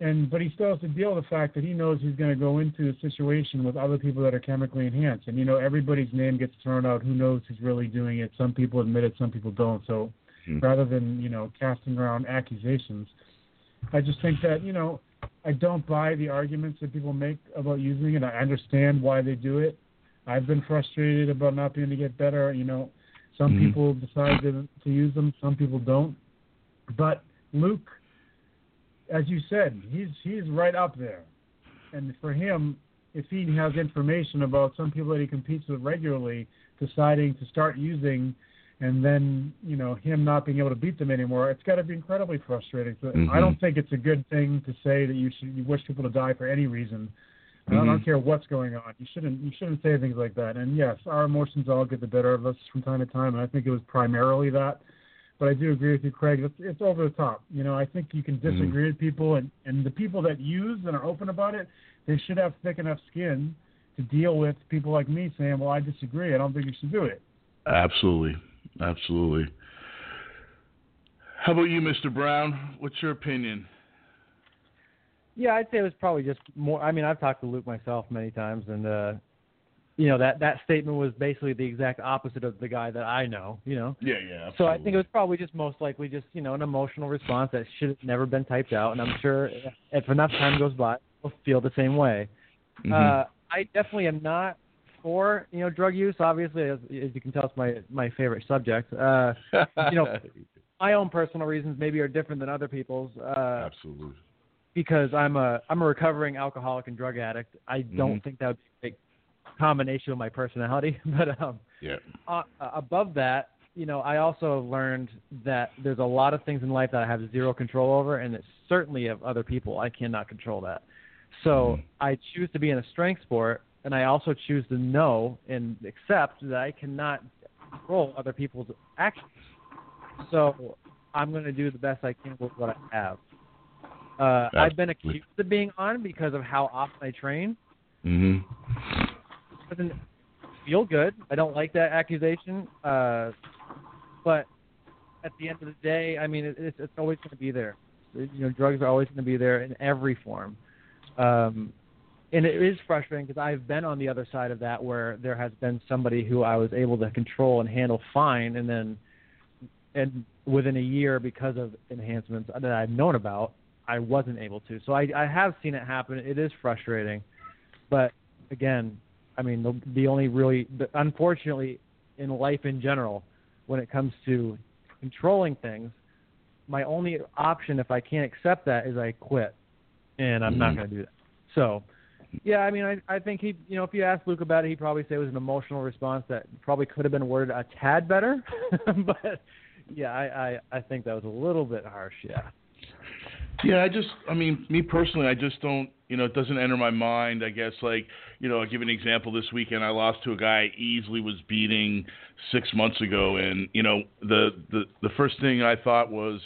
And but he still has to deal with the fact that he knows he's going to go into a situation with other people that are chemically enhanced. And you know everybody's name gets thrown out. Who knows who's really doing it? Some people admit it, some people don't. So Hmm. rather than you know casting around accusations, I just think that you know I don't buy the arguments that people make about using it. I understand why they do it. I've been frustrated about not being able to get better. You know, some Mhm. people decide to, to use them, some people don't. But Luke, as you said, he's he's right up there, and for him, if he has information about some people that he competes with regularly deciding to start using, and then you know him not being able to beat them anymore, it's got to be incredibly frustrating. So Mhm. I don't think it's a good thing to say that you should you wish people to die for any reason. I don't, I don't Mhm. care what's going on. You shouldn't you shouldn't say things like that. And yes, our emotions all get the better of us from time to time, and I think it was primarily that. But I do agree with you, Craig. It's, it's over the top. You know, I think you can disagree with people, and and the people that use and are open about it, they should have thick enough skin to deal with people like me saying, "Well, I disagree. I don't think you should do it." Absolutely, absolutely. How about you, Mr. Brown? What's your opinion? Yeah, I'd say it was probably just more. I mean, I've talked to Luke myself many times, and uh, you know that that statement was basically the exact opposite of the guy that I know. You know. Yeah, yeah. So I think it was probably just most likely just you know an emotional response that should have never been typed out, and I'm sure if enough time goes by, we'll feel the same way. Mhm. Uh, I definitely am not for you know drug use. Obviously, as, as you can tell, it's my my favorite subject. Uh, you know, my own personal reasons maybe are different than other people's. Uh, Absolutely. because I'm a I'm a recovering alcoholic and drug addict. I don't Mhm. think that would be a combination with my personality. But um, Yeah. uh, above that, you know, I also learned that there's a lot of things in life that I have zero control over, and it's certainly of other people. I cannot control that. So I choose to be in a strength sport, and I also choose to know and accept that I cannot control other people's actions. So I'm going to do the best I can with what I have. Uh, I've been accused of being on because of how often I train. Mm-hmm. doesn't feel good. I don't like that accusation. Uh, but at the end of the day, I mean, it, it's, it's always going to be there. You know, drugs are always going to be there in every form. Um, and it is frustrating because I've been on the other side of that where there has been somebody who I was able to control and handle fine, and then and within a year because of enhancements that I've known about, I wasn't able to. So I, I have seen it happen. It is frustrating, but again, I mean, the, the only really, the, unfortunately, in life in general, when it comes to controlling things, my only option if I can't accept that is I quit, and I'm not Mhm. going to do that. So, yeah, I mean, I, I think he, you know, if you ask Luke about it, he'd probably say it was an emotional response that probably could have been worded a tad better, but yeah, I, I, I think that was a little bit harsh. Yeah. Yeah, I just, I mean, me personally, I just don't, you know, it doesn't enter my mind. I guess, like, you know, I'll give an example. This weekend, I lost to a guy I easily was beating six months ago, and you know, the the the first thing I thought was,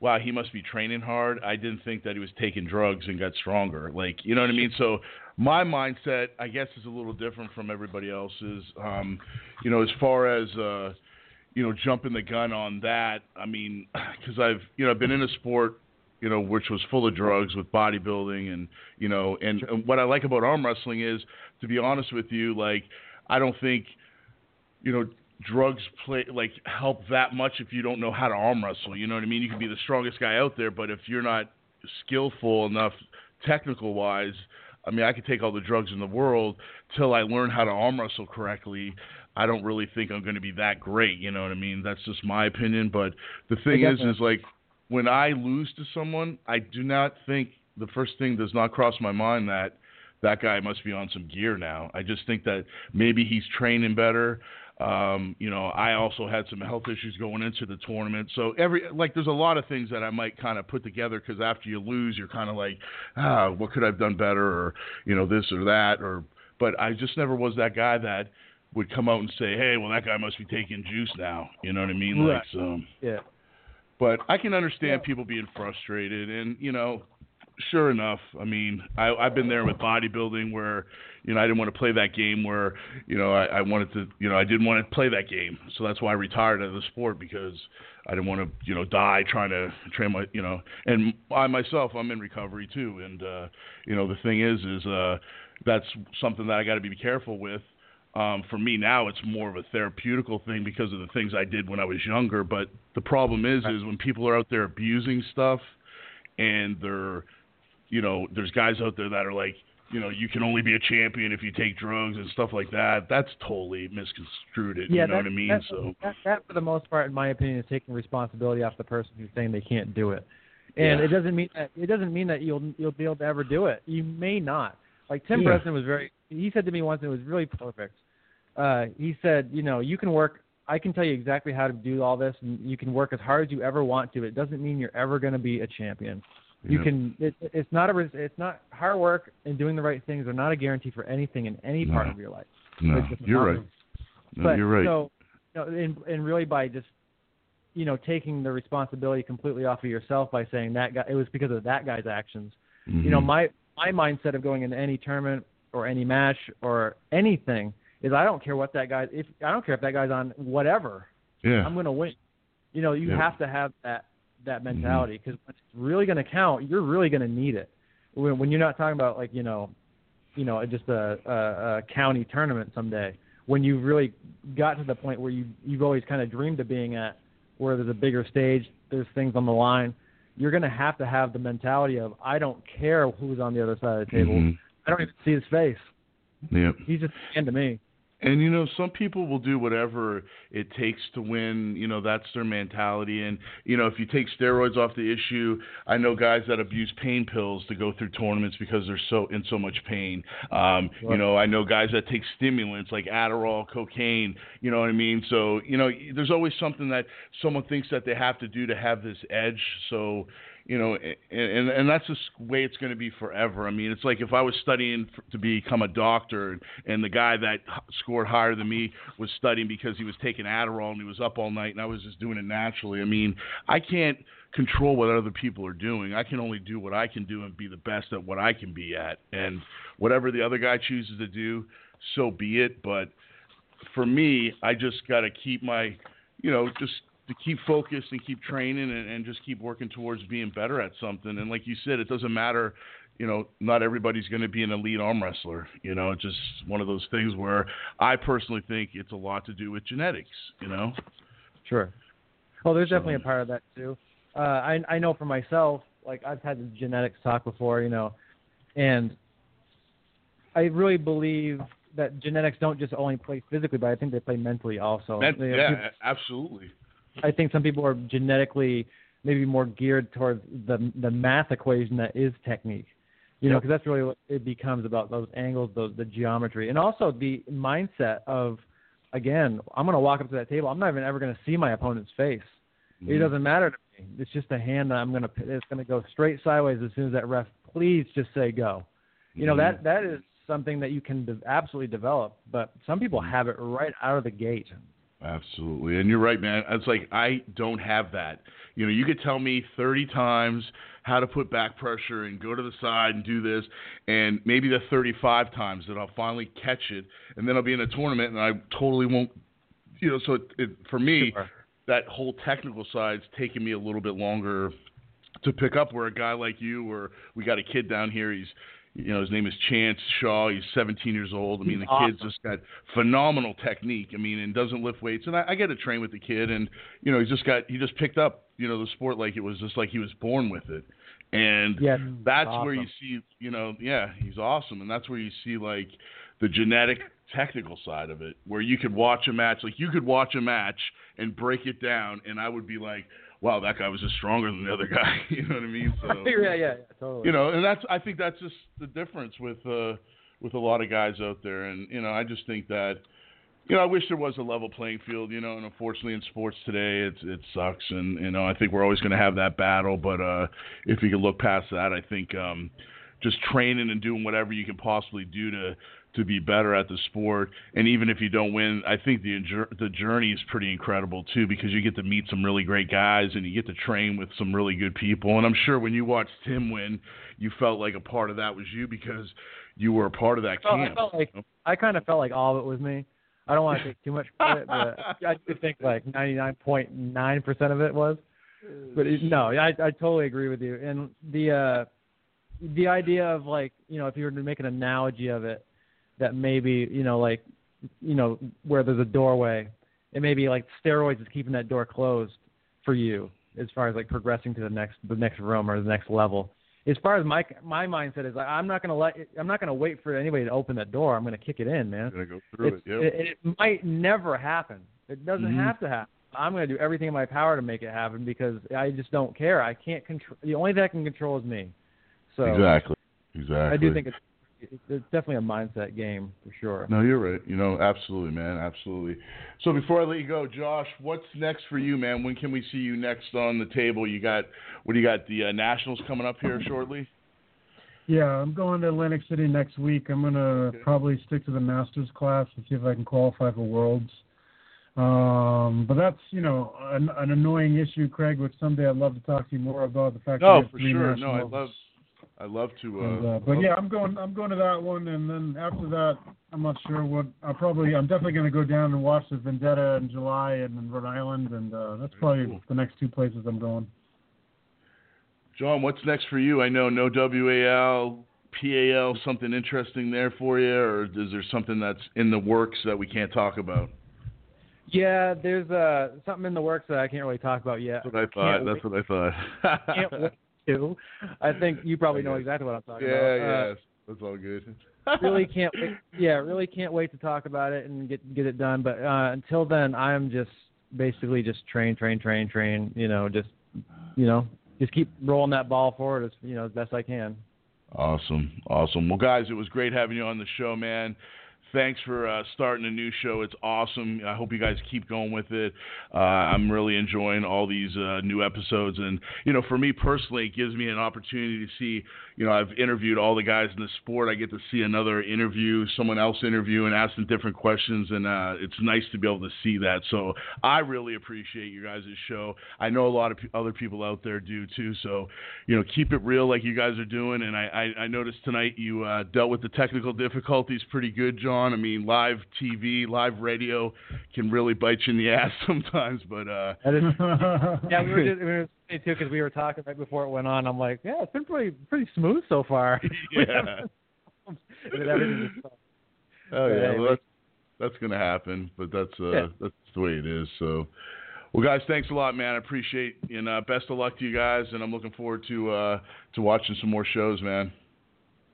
wow, he must be training hard. I didn't think that he was taking drugs and got stronger. Like, you know what I mean? So my mindset, I guess, is a little different from everybody else's. Um, you know, as far as uh, you know, jumping the gun on that. I mean, because I've you know I've been in a sport you know, which was full of drugs with bodybuilding and you know, and, and what I like about arm wrestling is, to be honest with you, like I don't think, you know, drugs play like help that much if you don't know how to arm wrestle. You know what I mean? You can be the strongest guy out there, but if you're not skillful enough, technical wise, I mean, I could take all the drugs in the world till I learn how to arm wrestle correctly. I don't really think I'm going to be that great. You know what I mean? That's just my opinion. But the thing is, is like when I lose to someone, I do not think the first thing does not cross my mind that that guy must be on some gear now. I just think that maybe he's training better. Um, you know, I also had some health issues going into the tournament. So every like, there's a lot of things that I might kind of put together because after you lose, you're kind of like, ah, what could I've done better, or you know, this or that, or. But I just never was that guy that would come out and say, hey, well, that guy must be taking juice now. You know what I mean? Right. Like, so. Yeah. But I can understand people being frustrated, and you know, sure enough, I mean, I, I've been there with bodybuilding where, you know, I didn't want to play that game where, you know, I, I wanted to, you know, I didn't want to play that game. So that's why I retired out of the sport because I didn't want to, you know, die trying to train my, you know, and I myself, I'm in recovery too. And, uh, you know, the thing is, is, uh, that's something that I got to be careful with. Um, for me now, it's more of a therapeutical thing because of the things I did when I was younger. But the problem is, is when people are out there abusing stuff, and they're you know, there's guys out there that are like, you know, you can only be a champion if you take drugs and stuff like that. That's totally misconstrued it. Yeah, you know that, what I mean? That, so that, that, for the most part, in my opinion, is taking responsibility off the person who's saying they can't do it. And Yeah. it doesn't mean that it doesn't mean that you'll you'll be able to ever do it. You may not. Like Tim Yeah. Bresnan was very. He said to me once, and it was really perfect. Uh, he said, you know, you can work. I can tell you exactly how to do all this, and you can work as hard as you ever want to. It doesn't mean you're ever going to be a champion. You Yeah. can. It, it's not a. res- It's not hard work and doing the right things are not a guarantee for anything in any part of your life. no, you're right. No, But you're right. so, you know, and, and really by just, you know, taking the responsibility completely off of yourself by saying that guy, it was because of that guy's actions. You know, Mhm. my my mindset of going into any tournament or any match or anything is I don't care what that guy. If I don't care if that guy's on whatever, yeah, I'm going to win. You know, you Yeah. have to have that that mentality because when it's really going to count, you're really going to need it. When, when you're not talking about like you know, you know, just a, a, a county tournament someday. When you've really got to the point where you you've always kind of dreamed of being at, where there's a bigger stage, there's things on the line. You're going to have to have the mentality of I don't care who's on the other side of the table. Mhm. I don't even see his face. Yep. He's just a man to me. And you know, some people will do whatever it takes to win. You know, that's their mentality. And you know, if you take steroids off the issue, I know guys that abuse pain pills to go through tournaments because they're so in so much pain. Um, you know, I know guys that take stimulants like Adderall, cocaine. You know what I mean? So you know, there's always something that someone thinks that they have to do to have this edge. So you know, and and, that's the way it's going to be forever. I mean, it's like if I was studying to become a doctor, and the guy that scored higher than me was studying because he was taking Adderall and he was up all night, and I was just doing it naturally. I mean, I can't control what other people are doing. I can only do what I can do and be the best at what I can be at. And whatever the other guy chooses to do, so be it. But for me, I just got to keep my, you know, just to keep focused and keep training and, and just keep working towards being better at something. And like you said, it doesn't matter, you know, not everybody's going to be an elite arm wrestler. You know, it's just one of those things where I personally think it's a lot to do with genetics. You know. Sure. Well, there's So- definitely a part of that too. Uh, I I know for myself, like I've had the genetics talk before, you know, and I really believe that genetics don't just only play physically, but I think they play mentally also. That- You know, yeah, people- absolutely. I think some people are genetically maybe more geared towards the the math equation that is technique. You know, because that's really what it becomes about those angles, those the geometry, and also the mindset of, again, I'm going to walk up to that table. I'm not even ever going to see my opponent's face. It Mhm. doesn't matter to me. It's just a hand that I'm going to. It's going to go straight sideways as soon as that ref. Please just say go. You know Mhm. that that is something that you can de- absolutely develop, but some people have it right out of the gate. Absolutely. And you're right, man. It's like I don't have that. You know, you could tell me 30 times how to put back pressure and go to the side and do this, and maybe the 35 times that I'll finally catch it, and then I'll be in a tournament and I totally won't. You know, so it, it, for me, Sure. that whole technical side's taking me a little bit longer to pick up where a guy like you or we got a kid down here he's you know his name is Chance Shaw. He's 17 years old. I mean the Awesome. kid's just got phenomenal technique. I mean and doesn't lift weights. And I, I get to train with the kid and you know he's just got he just picked up you know the sport like it was just like he was born with it. And Yeah, that's awesome. where you see you know yeah he's awesome. And that's where you see like the genetic technical side of it where you could watch a match like you could watch a match and break it down and I would be like wow that guy was just stronger than the other guy. You know what I mean? So yeah, yeah, yeah, totally. you know and that's I think that's just the difference with uh with a lot of guys out there. And you know I just think that you know I wish there was a level playing field you know and unfortunately in sports today it's it sucks. And you know I think we're always going to have that battle. But uh if you can look past that I think um just training and doing whatever you can possibly do to to be better at the sport. And even if you don't win, I think the the journey is pretty incredible too because you get to meet some really great guys and you get to train with some really good people. And I'm sure when you watched Tim win, you felt like a part of that was you because you were a part of that Oh, I camp. felt like I kind of felt like all of it was me. I don't want to take too much credit, but I do think like 99.9 percent of it was. But it, no, I I totally agree with you. And the uh the idea of like you know if you were to make an analogy of it, that maybe you know like you know where there's a doorway, it may be like steroids is keeping that door closed for you as far as like progressing to the next the next room or the next level. As far as my my mindset is, like, I'm not gonna let I'm not gonna wait for anybody to open that door. I'm gonna kick it in, man. Gonna go through It's- it. It, it might never happen. It doesn't Mhm. have to happen. I'm going to do everything in my power to make it happen because I just don't care. I can't control. The only thing I can control is me. So exactly. Exactly. I do think it's, it's it's definitely a mindset game for sure. No, you're right. You know, absolutely, man, absolutely. So before I let you go, Josh, what's next for you, man? When can we see you next on the table? You got what do you got? The uh, Nationals coming up here shortly. Yeah, I'm going to Atlantic City next week. I'm gonna probably stick to the masters class and see if I can qualify for worlds. Um, but that's you know an, an annoying issue, Craig, which someday I'd love to talk to you more about the fact. that No, we have for three sure. No, I love, I love to. Uh, And, uh, but love- yeah, I'm going. I'm going to that one, and then after that, I'm not sure what. I'll probably. I'm definitely going to go down and watch the Vendetta in July and in Rhode Island, and uh, that's probably cool. the next two places I'm going. Jon, what's next for you? I know no WAL, PAL, something interesting there for you, or is there something that's in the works that we can't talk about? Yeah, there's uh something in the works that I can't really talk about yet. That's what I thought. Can't That's what I thought. To. I think you probably know exactly what I'm talking yeah, about. Uh, yes, that's all good. really can't wait. Yeah, really can't wait to talk about it and get get it done. But uh, until then, I'm just basically just train, train, train, train. You know, just you know, just keep rolling that ball forward as you know as best I can. Awesome, awesome. Well, guys, it was great having you on the show, man. Thanks for uh, starting a new show. It's awesome. I hope you guys keep going with it. Uh, I'm really enjoying all these uh, new episodes, and you know, for me personally, it gives me an opportunity to see. You know, I've interviewed all the guys in the sport. I get to see another interview, someone else interview, and ask them different questions, and uh, it's nice to be able to see that. So I really appreciate you guys' show. I know a lot of p- other people out there do too. So you know, keep it real like you guys are doing. And I, I, I noticed tonight you uh, dealt with the technical difficulties pretty good, Jon. I mean, live TV, live radio can really bite you in the ass sometimes. But uh, That is, yeah, we were just, we were funny too because we were talking right before it went on. I'm like, yeah, it's been pretty pretty smooth so far. yeah. and then everything just Oh yeah, anyway. well, that's that's gonna happen, but that's uh Yeah. that's the way it is. So, well, guys, thanks a lot, man. I appreciate and uh, best of luck to you guys, and I'm looking forward to uh to watching some more shows, man.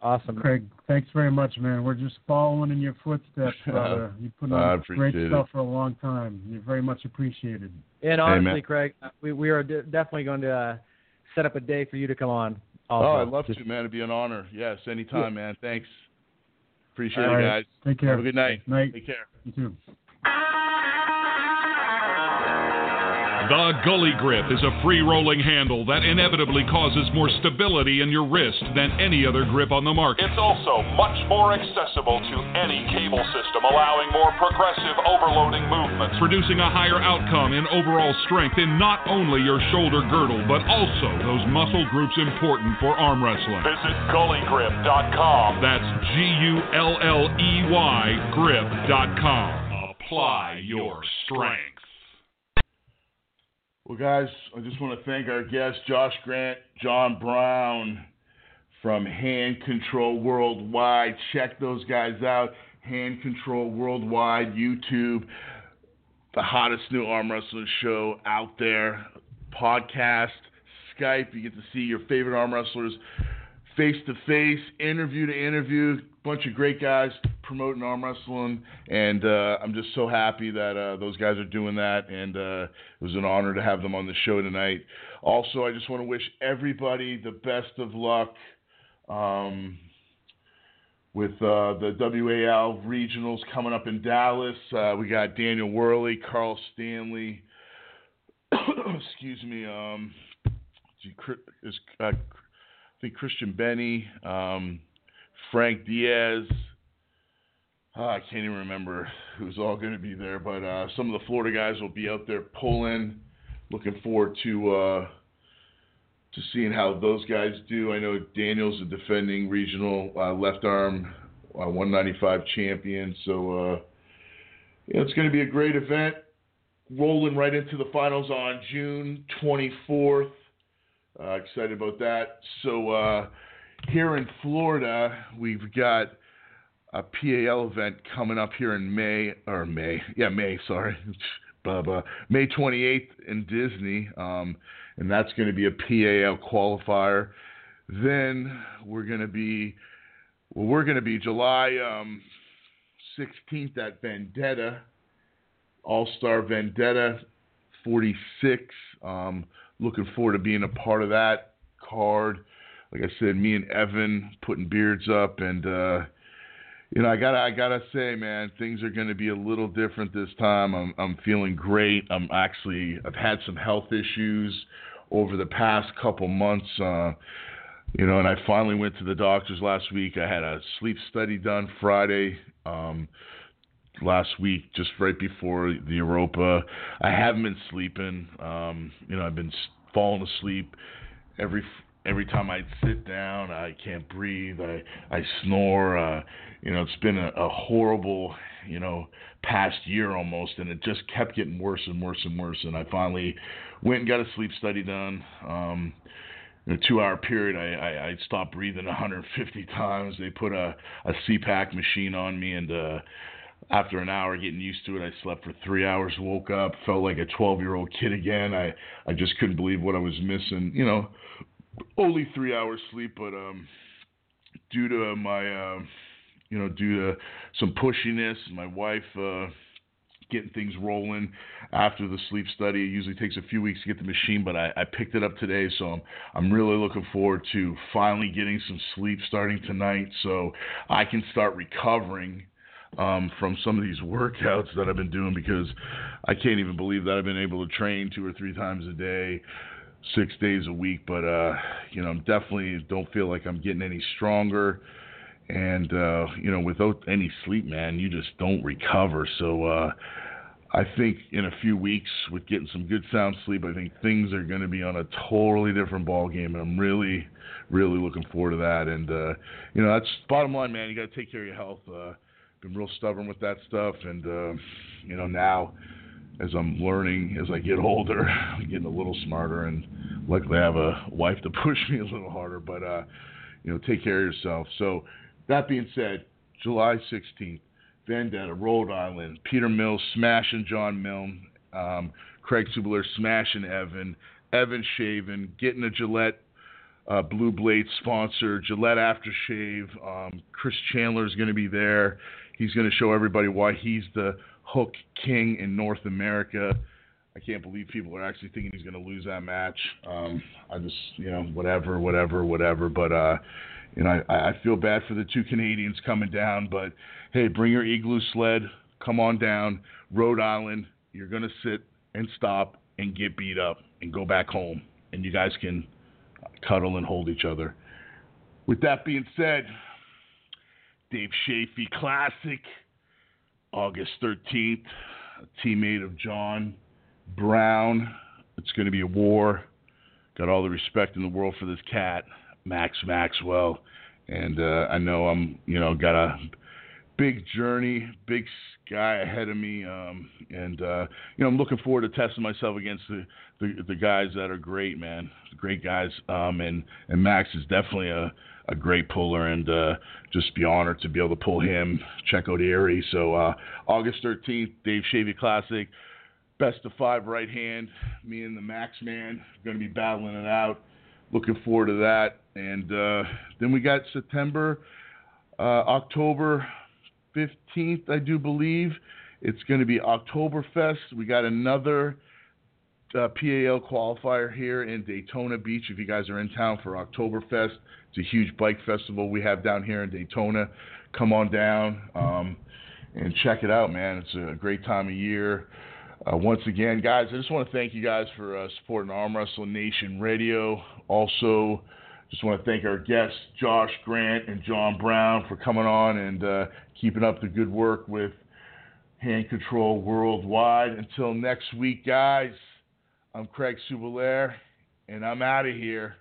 Awesome. Craig, thanks very much, man. We're just following in your footsteps, brother. You put on appreciate great it. stuff for a long time. You're very much appreciated. And honestly, man. Craig, we we are de- definitely going to uh, set up a day for you to come on. Also. oh, I'd love Just- to, man. It'd be an honor. Yes, anytime, man. Thanks. Appreciate All it, right. guys. Take care. Have a good night. Night. Take care. You too. The Gulley Grip is a free rolling handle that inevitably causes more stability in your wrist than any other grip on the market. It's also much more accessible to any cable system, allowing more progressive overloading movements. Producing a higher outcome in overall strength in not only your shoulder girdle, but also those muscle groups important for arm wrestling. Visit gulleygrip.com. That's G U L L E Y grip.com. Apply your strength. Well, guys, I just want to thank our guests, Josh Grant, Jon Brown from Hand Control Worldwide. Check those guys out. Hand Control Worldwide, YouTube, the hottest new arm wrestling show out there. Podcast, Skype, you get to see your favorite arm wrestlers face to face, interview to interview. Bunch of great guys promoting arm wrestling, and uh, I'm just so happy that uh, those guys are doing that. And uh, it was an honor to have them on the show tonight. Also, I just want to wish everybody the best of luck um, with uh, the WAL regionals coming up in Dallas. Uh, we got Daniel Worley, Carl Stanley. excuse me. Um, is uh, think Christian Benny, um, Frank Diaz. Uh, I can't even remember who's all going to be there, but uh, some of the Florida guys will be out there pulling. Looking forward to uh, to seeing how those guys do. I know Daniel's a defending regional uh, left arm uh, 195 champion, so uh, yeah, it's going to be a great event. Rolling right into the finals on June 24th. Uh, excited about that. So here in Florida, we've got a PAL event coming up here in May or May, yeah May, sorry, Bubba, May 28th in Disney, um, and that's going to be a PAL qualifier. Then we're going to be, well, we're going to be July um, 16th at Vendetta, All Star Vendetta 46. Um, looking forward to being a part of that card. Like I said, me and Evan putting beards up, and uh, you know, I gotta, I gotta say, man, things are to be a little different this time. I'm, I'm feeling great. I'm actually, I've had some health issues over the past couple months. Uh, you know, and I finally went to the doctors last week. I had a sleep study done Friday. Um, last week, just right before the Europa. I haven't been sleeping. Um, you know, I've been falling asleep every every time I'd sit down. I can't breathe. I I snore. Uh, you know, it's been a, a horrible, you know, past year almost, and it just kept getting worse and worse and worse. And I finally went and got a sleep study done. Um, in a two-hour period, I, I, I stopped breathing 150 times. They put a, a CPAP machine on me, and uh, after an hour getting used to it, I slept for three hours, woke up, felt like a 12 year old kid again. I, I just couldn't believe what I was missing. You know, only three hours sleep, but um, due to my, uh, you know, due to some pushiness, my wife uh, getting things rolling after the sleep study. It usually takes a few weeks to get the machine, but I, I picked it up today, so I'm, I'm really looking forward to finally getting some sleep starting tonight so I can start recovering um, from some of these workouts that I've been doing because I can't even believe that I've been able to train two or three times a day, six days a week. But uh, you know, I'm definitely don't feel like I'm getting any stronger. And uh, you know, without any sleep, man, you just don't recover. So uh, I think in a few weeks, with getting some good sound sleep, I think things are going to be on a totally different ball game, and I'm really, really looking forward to that. And uh, you know, that's bottom line, man. You got to take care of your health. Uh, been real stubborn with that stuff, and uh, you know now as I'm learning as I get older, I'm getting a little smarter, and luckily I have a wife to push me a little harder. But uh, you know, take care of yourself. So that being said, July 16th, Vendetta, Rhode Island, Peter Mills smashing John Milne, um, Craig Subler smashing Evan, Evan Shaven, getting a Gillette uh, Blue Blade sponsor, Gillette Aftershave. Um, Chris Chandler is going to be there. He's going to show everybody why he's the hook king in North America. I can't believe people are actually thinking he's going to lose that match. Um, I just, you know, whatever, whatever, whatever. But, uh, you know, I, I feel bad for the two Canadians coming down. But, hey, bring your igloo sled. Come on down. Rhode Island, you're going to sit and stop and get beat up and go back home. And you guys can cuddle and hold each other. With that being said, Dave Chaffee Classic, August 13th. A teammate of Jon Brown. It's going to be a war. Got all the respect in the world for this cat, Max Maxwell. And uh, I know I'm, you know, got a big journey, big guy ahead of me, um, and uh, you know I'm looking forward to testing myself against the, the, the guys that are great, man, great guys. Um, and and Max is definitely a a great puller, and uh, just be honored to be able to pull him. Check out Erie. So uh, August 13th, Dave Chaffee Classic, best of five right hand. Me and the Max man going to be battling it out. Looking forward to that. And uh, then we got September, uh, October 15th, I do believe. It's going to be Oktoberfest. We got another uh, PAL qualifier here in Daytona Beach. If you guys are in town for Oktoberfest, it's a huge bike festival we have down here in Daytona. Come on down um, and check it out, man. It's a great time of year. Uh, once again, guys, I just want to thank you guys for uh, supporting Arm Wrestling Nation Radio. Also, just want to thank our guests, Josh Grant and Jon Brown, for coming on and uh, keeping up the good work with Hand Control Worldwide. Until next week, guys, I'm Craig Subelair, and I'm out of here.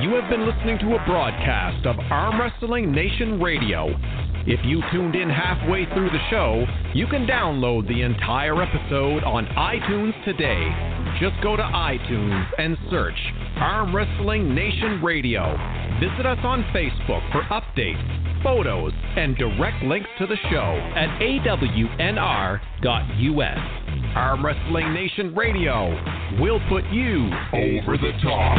You have been listening to a broadcast of Arm Wrestling Nation Radio. If you tuned in halfway through the show, you can download the entire episode on iTunes today. Just go to iTunes and search Arm Wrestling Nation Radio. Visit us on Facebook for updates, photos, and direct links to the show at awnr.us. Arm Wrestling Nation Radio. We'll put you over the top.